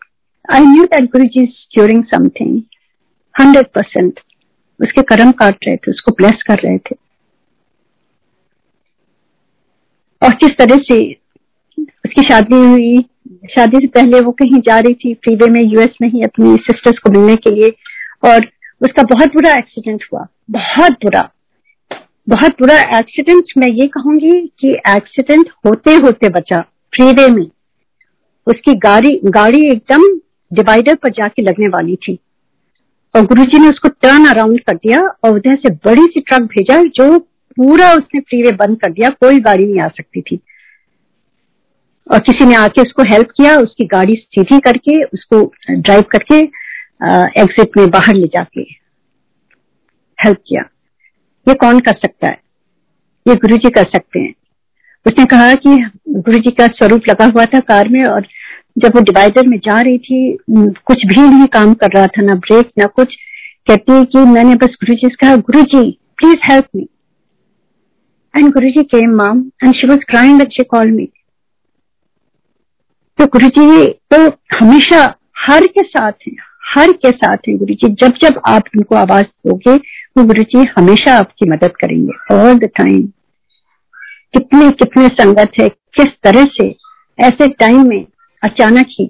I knew that Guru ji is curing something hundred percent उसके कर्म काट रहे थे, उसको ब्लेस कर रहे थे। और किस तरह से उसकी शादी हुई, शादी से पहले वो कहीं जा रही थी फ्रीवे में यूएस में ही अपनी सिस्टर्स को मिलने के लिए। और उसका बहुत बुरा एक्सीडेंट हुआ, बहुत बुरा। बहुत बुरा एक्सीडेंट मैं ये कहूँगी कि एक्सीडेंट होते होते बचा फ्रीवे में। उसकी गाड़ी गाड़ी एकदम डिवाइडर पर जाके लगने वाली थी। और गुरुजी ने उसको टर्न अराउंड कर दिया और उधर से बड़ी सी ट्रक भेजा जो पूरा उसने फ्रीवे बंद कर दिया, कोई गाड़ी नहीं आ सकती थी। और किसी ने आके उसको हेल्प किया, उसकी गाड़ी सीधी करके, उसको ड्राइव करके एग्जिट में बाहर ले जाके हेल्प किया। ये कौन कर सकता है? ये गुरु जी कर सकते हैं। उसने कहा कि गुरु जी का स्वरूप लगा हुआ था कार में और जब वो डिवाइडर में जा रही थी, कुछ भी नहीं काम कर रहा था, ना ब्रेक ना कुछ। कहती है कि मैंने बस गुरु जी से कहा Guru ji please help me and Guru ji came mom and she was crying she call me तो गुरु जी तो हमेशा हर के साथ हैं, हर के साथ हैं गुरु जी जब जब आप उनको आवाज़ दोगे वो गुरु जी हमेशा आपकी मदद करेंगे ऑल द टाइम कितने कितने संगत है किस तरह से ऐसे टाइम में अचानक ही।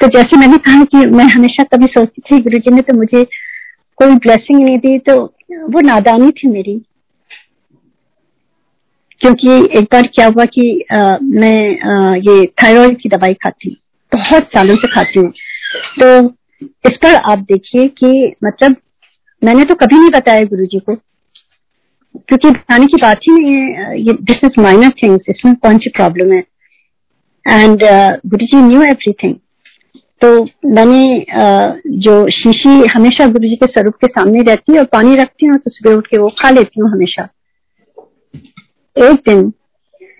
तो जैसे मैंने कहा कि मैं हमेशा कभी सोचती थी गुरु जी ने तो मुझे कोई ब्लेसिंग नहीं दी तो वो नादानी थी मेरी। क्योंकि एक बार क्या हुआ कि आ, मैं आ, ये थायराइड की दवाई खाती बहुत सालों से खाती हूँ। तो इस पर आप देखिए कि मतलब मैंने तो कभी नहीं बताया गुरु जी को, क्योंकि बताने की बात ही नहीं है ये दिस इज़ माइनर थिंग्स इसमें कौन सी प्रॉब्लम है? And Guru ji new everything तो मैंने जो शीशी हमेशा गुरु जी के स्वरूप के सामने रहती है और पानी रखती हूँ तो सुबह उठ के वो खा लेती हूँ हमेशा। एक दिन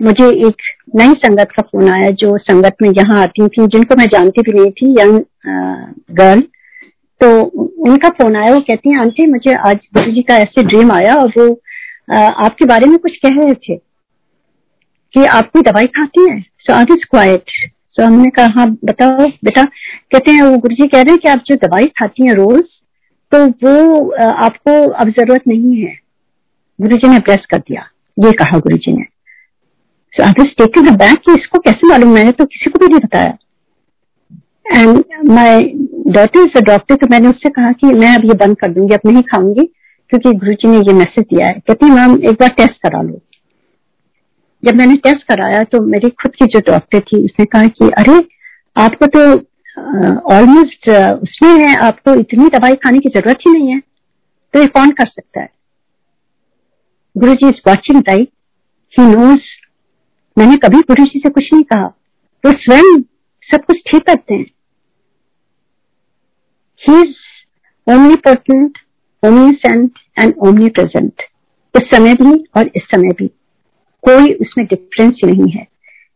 मुझे एक नई संगत का फ़ोन आया, जो संगत में यहाँ आती थी, जिनको मैं जानती भी नहीं थी यंग गर्ल तो उनका फ़ोन आया, वो कहती हैं, आंटी, मुझे आज गुरु जी का ऐसे ड्रीम आया और वो आपके बारे में कुछ कह रहे थे कि आप कोई दवाई खाती हैं? सो आई इज़ क्वाइट सो हमने कहा हाँ बताओ, बेटा। कहते हैं, वो गुरु जी कह रहे हैं कि आप जो दवाई खाती हैं रोज तो वो आपको अब ज़रूरत नहीं है। गुरु जी ने प्रेस कर दिया। ये कहा गुरु जी ने। So I was taken back कि इसको कैसे मालूम? मैंने तो किसी को भी नहीं बताया। And my daughter is a doctor तो मैंने उससे कहा कि मैं अब ये बंद कर दूँगी, अब नहीं खाऊँगी, क्योंकि गुरु जी ने ये मैसेज दिया है। कहती मैम, एक बार टेस्ट करा लो। जब मैंने टेस्ट कराया तो मेरी खुद की जो डॉक्टर थी, उसने कहा कि, अरे, आपको तो ऑलमोस्ट उसमें है, आपको इतनी दवाई खाने की ज़रूरत ही नहीं है। तो ये कौन कर सकता है? Guru ji is watching right he knows मैंने कभी गुरु जी से कुछ नहीं कहा। वो स्वयं सब कुछ ठीक करते हैं। He is omnipotent omniscient and omnipresent उस समय भी और इस समय भी। कोई उसमें डिफरेंस नहीं है।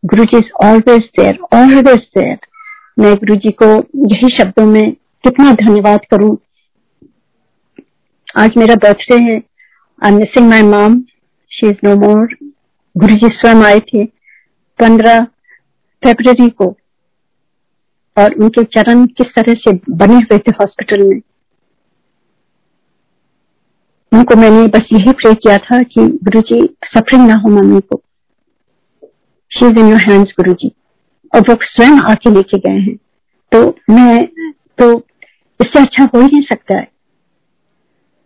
Guru ji is always there always there मैं गुरु जी को यही शब्दों में कितना धन्यवाद करूँ। आज मेरा बर्थडे है। I am missing my mom she is no more Guru ji स्वयं आए थे। पंद्रह फेब्रवरी को और उनके चरण किस तरह से बने हुए थे हॉस्पिटल में? उनको मैंने बस यही प्रे किया था कि गुरु जी सफरिंग ना हो मम्मी को। She is in your hands Guru ji और वो स्वयं आके लेके गए हैं। तो मैं तो इससे अच्छा हो ही नहीं सकता है।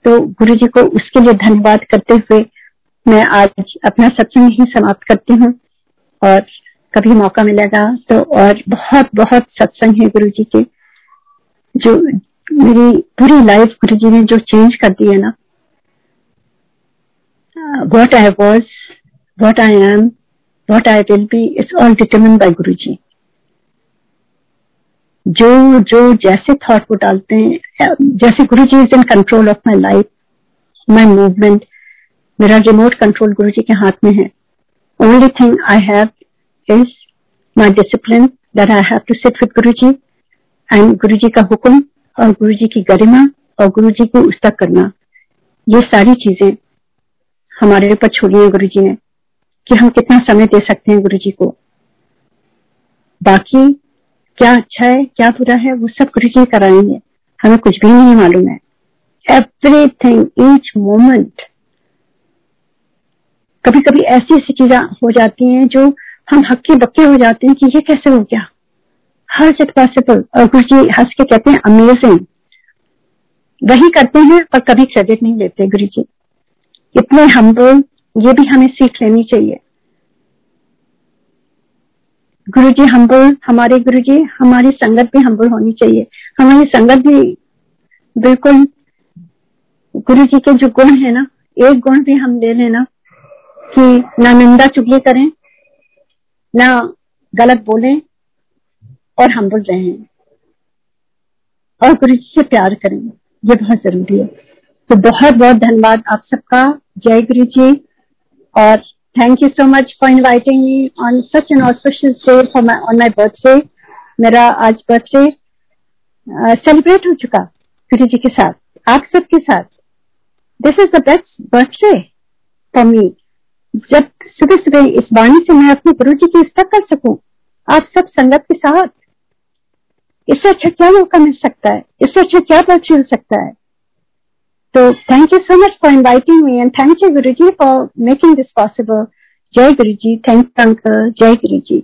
तो गुरु जी को उसके लिए धन्यवाद करते हुए मैं आज अपना सत्संग ही समाप्त करती हूँ। और कभी मौका मिलेगा तो और बहुत बहुत सत्संग है गुरु जी के, जो मेरी पूरी लाइफ गुरु जी ने जो चेंज कर दी है ना। What I was what I am what I will be it's all determine by Guru ji जो जो जैसे थॉट वो डालते हैं जैसे Guru ji is in control of my life my movement मेरा रिमोट कंट्रोल गुरु जी के हाथ में है। Only thing I have discipline that I have to sit with Guru ji and गुरु जी का हुक्म और गुरु जी की गरिमा और गुरु जी को उस तक करना ये सारी चीज़ें हमारे ऊपर छोड़ी है गुरु जी ने कि हम कितना समय दे सकते हैं गुरु जी को बाकी क्या अच्छा है क्या बुरा है वो सब गुरु जी कराएँगे हमें कुछ भी नहीं मालूम है एवरीथिंग ईच मोमेंट कभी कभी ऐसी ऐसी चीज़ें हो जाती हैं जो हम हक्के बक्के हो जाते हैं कि ये कैसे हो गया? हर इट पॉसिबल और गुरु जी हंस के कहते हैं अमेजिंग वही करते हैं पर कभी क्रेडिट नहीं लेते गुरु जी इतने हम्बल ये भी हमें सीख लेनी चाहिए। गुरु जी हम्बल हमारे गुरु जी हमारी संगत भी हम्बल होनी चाहिए। हमारी संगत भी बिल्कुल गुरु जी के जो गुण है ना, एक गुण भी हम ले लेना कि ना निंदा चुगली करें ना गलत बोले और हम्बल रहें। और गुरु जी से प्यार करें। ये बहुत ज़रूरी है। तो बहुत बहुत धन्यवाद आप सबका। जय गुरु जी। और thank you so much for inviting me on such an auspicious day for my on my birthday मेरा आज बर्थडे सेलिब्रेट हो चुका गुरु जी के साथ, आप सबके साथ। This is the best birthday for me जब सुबह सुबह इस वाणी से मैं अपने गुरु जी की स्थित कर सकूँ? आप सब संगत के साथ? इससे अच्छा क्या मौका मिल सकता है। इससे अच्छा क्या बात हो सकता है। तो thank you so much for inviting me and thank you Guru ji for making this possible जय गुरु जी थैंक अंकल जय गुरु जी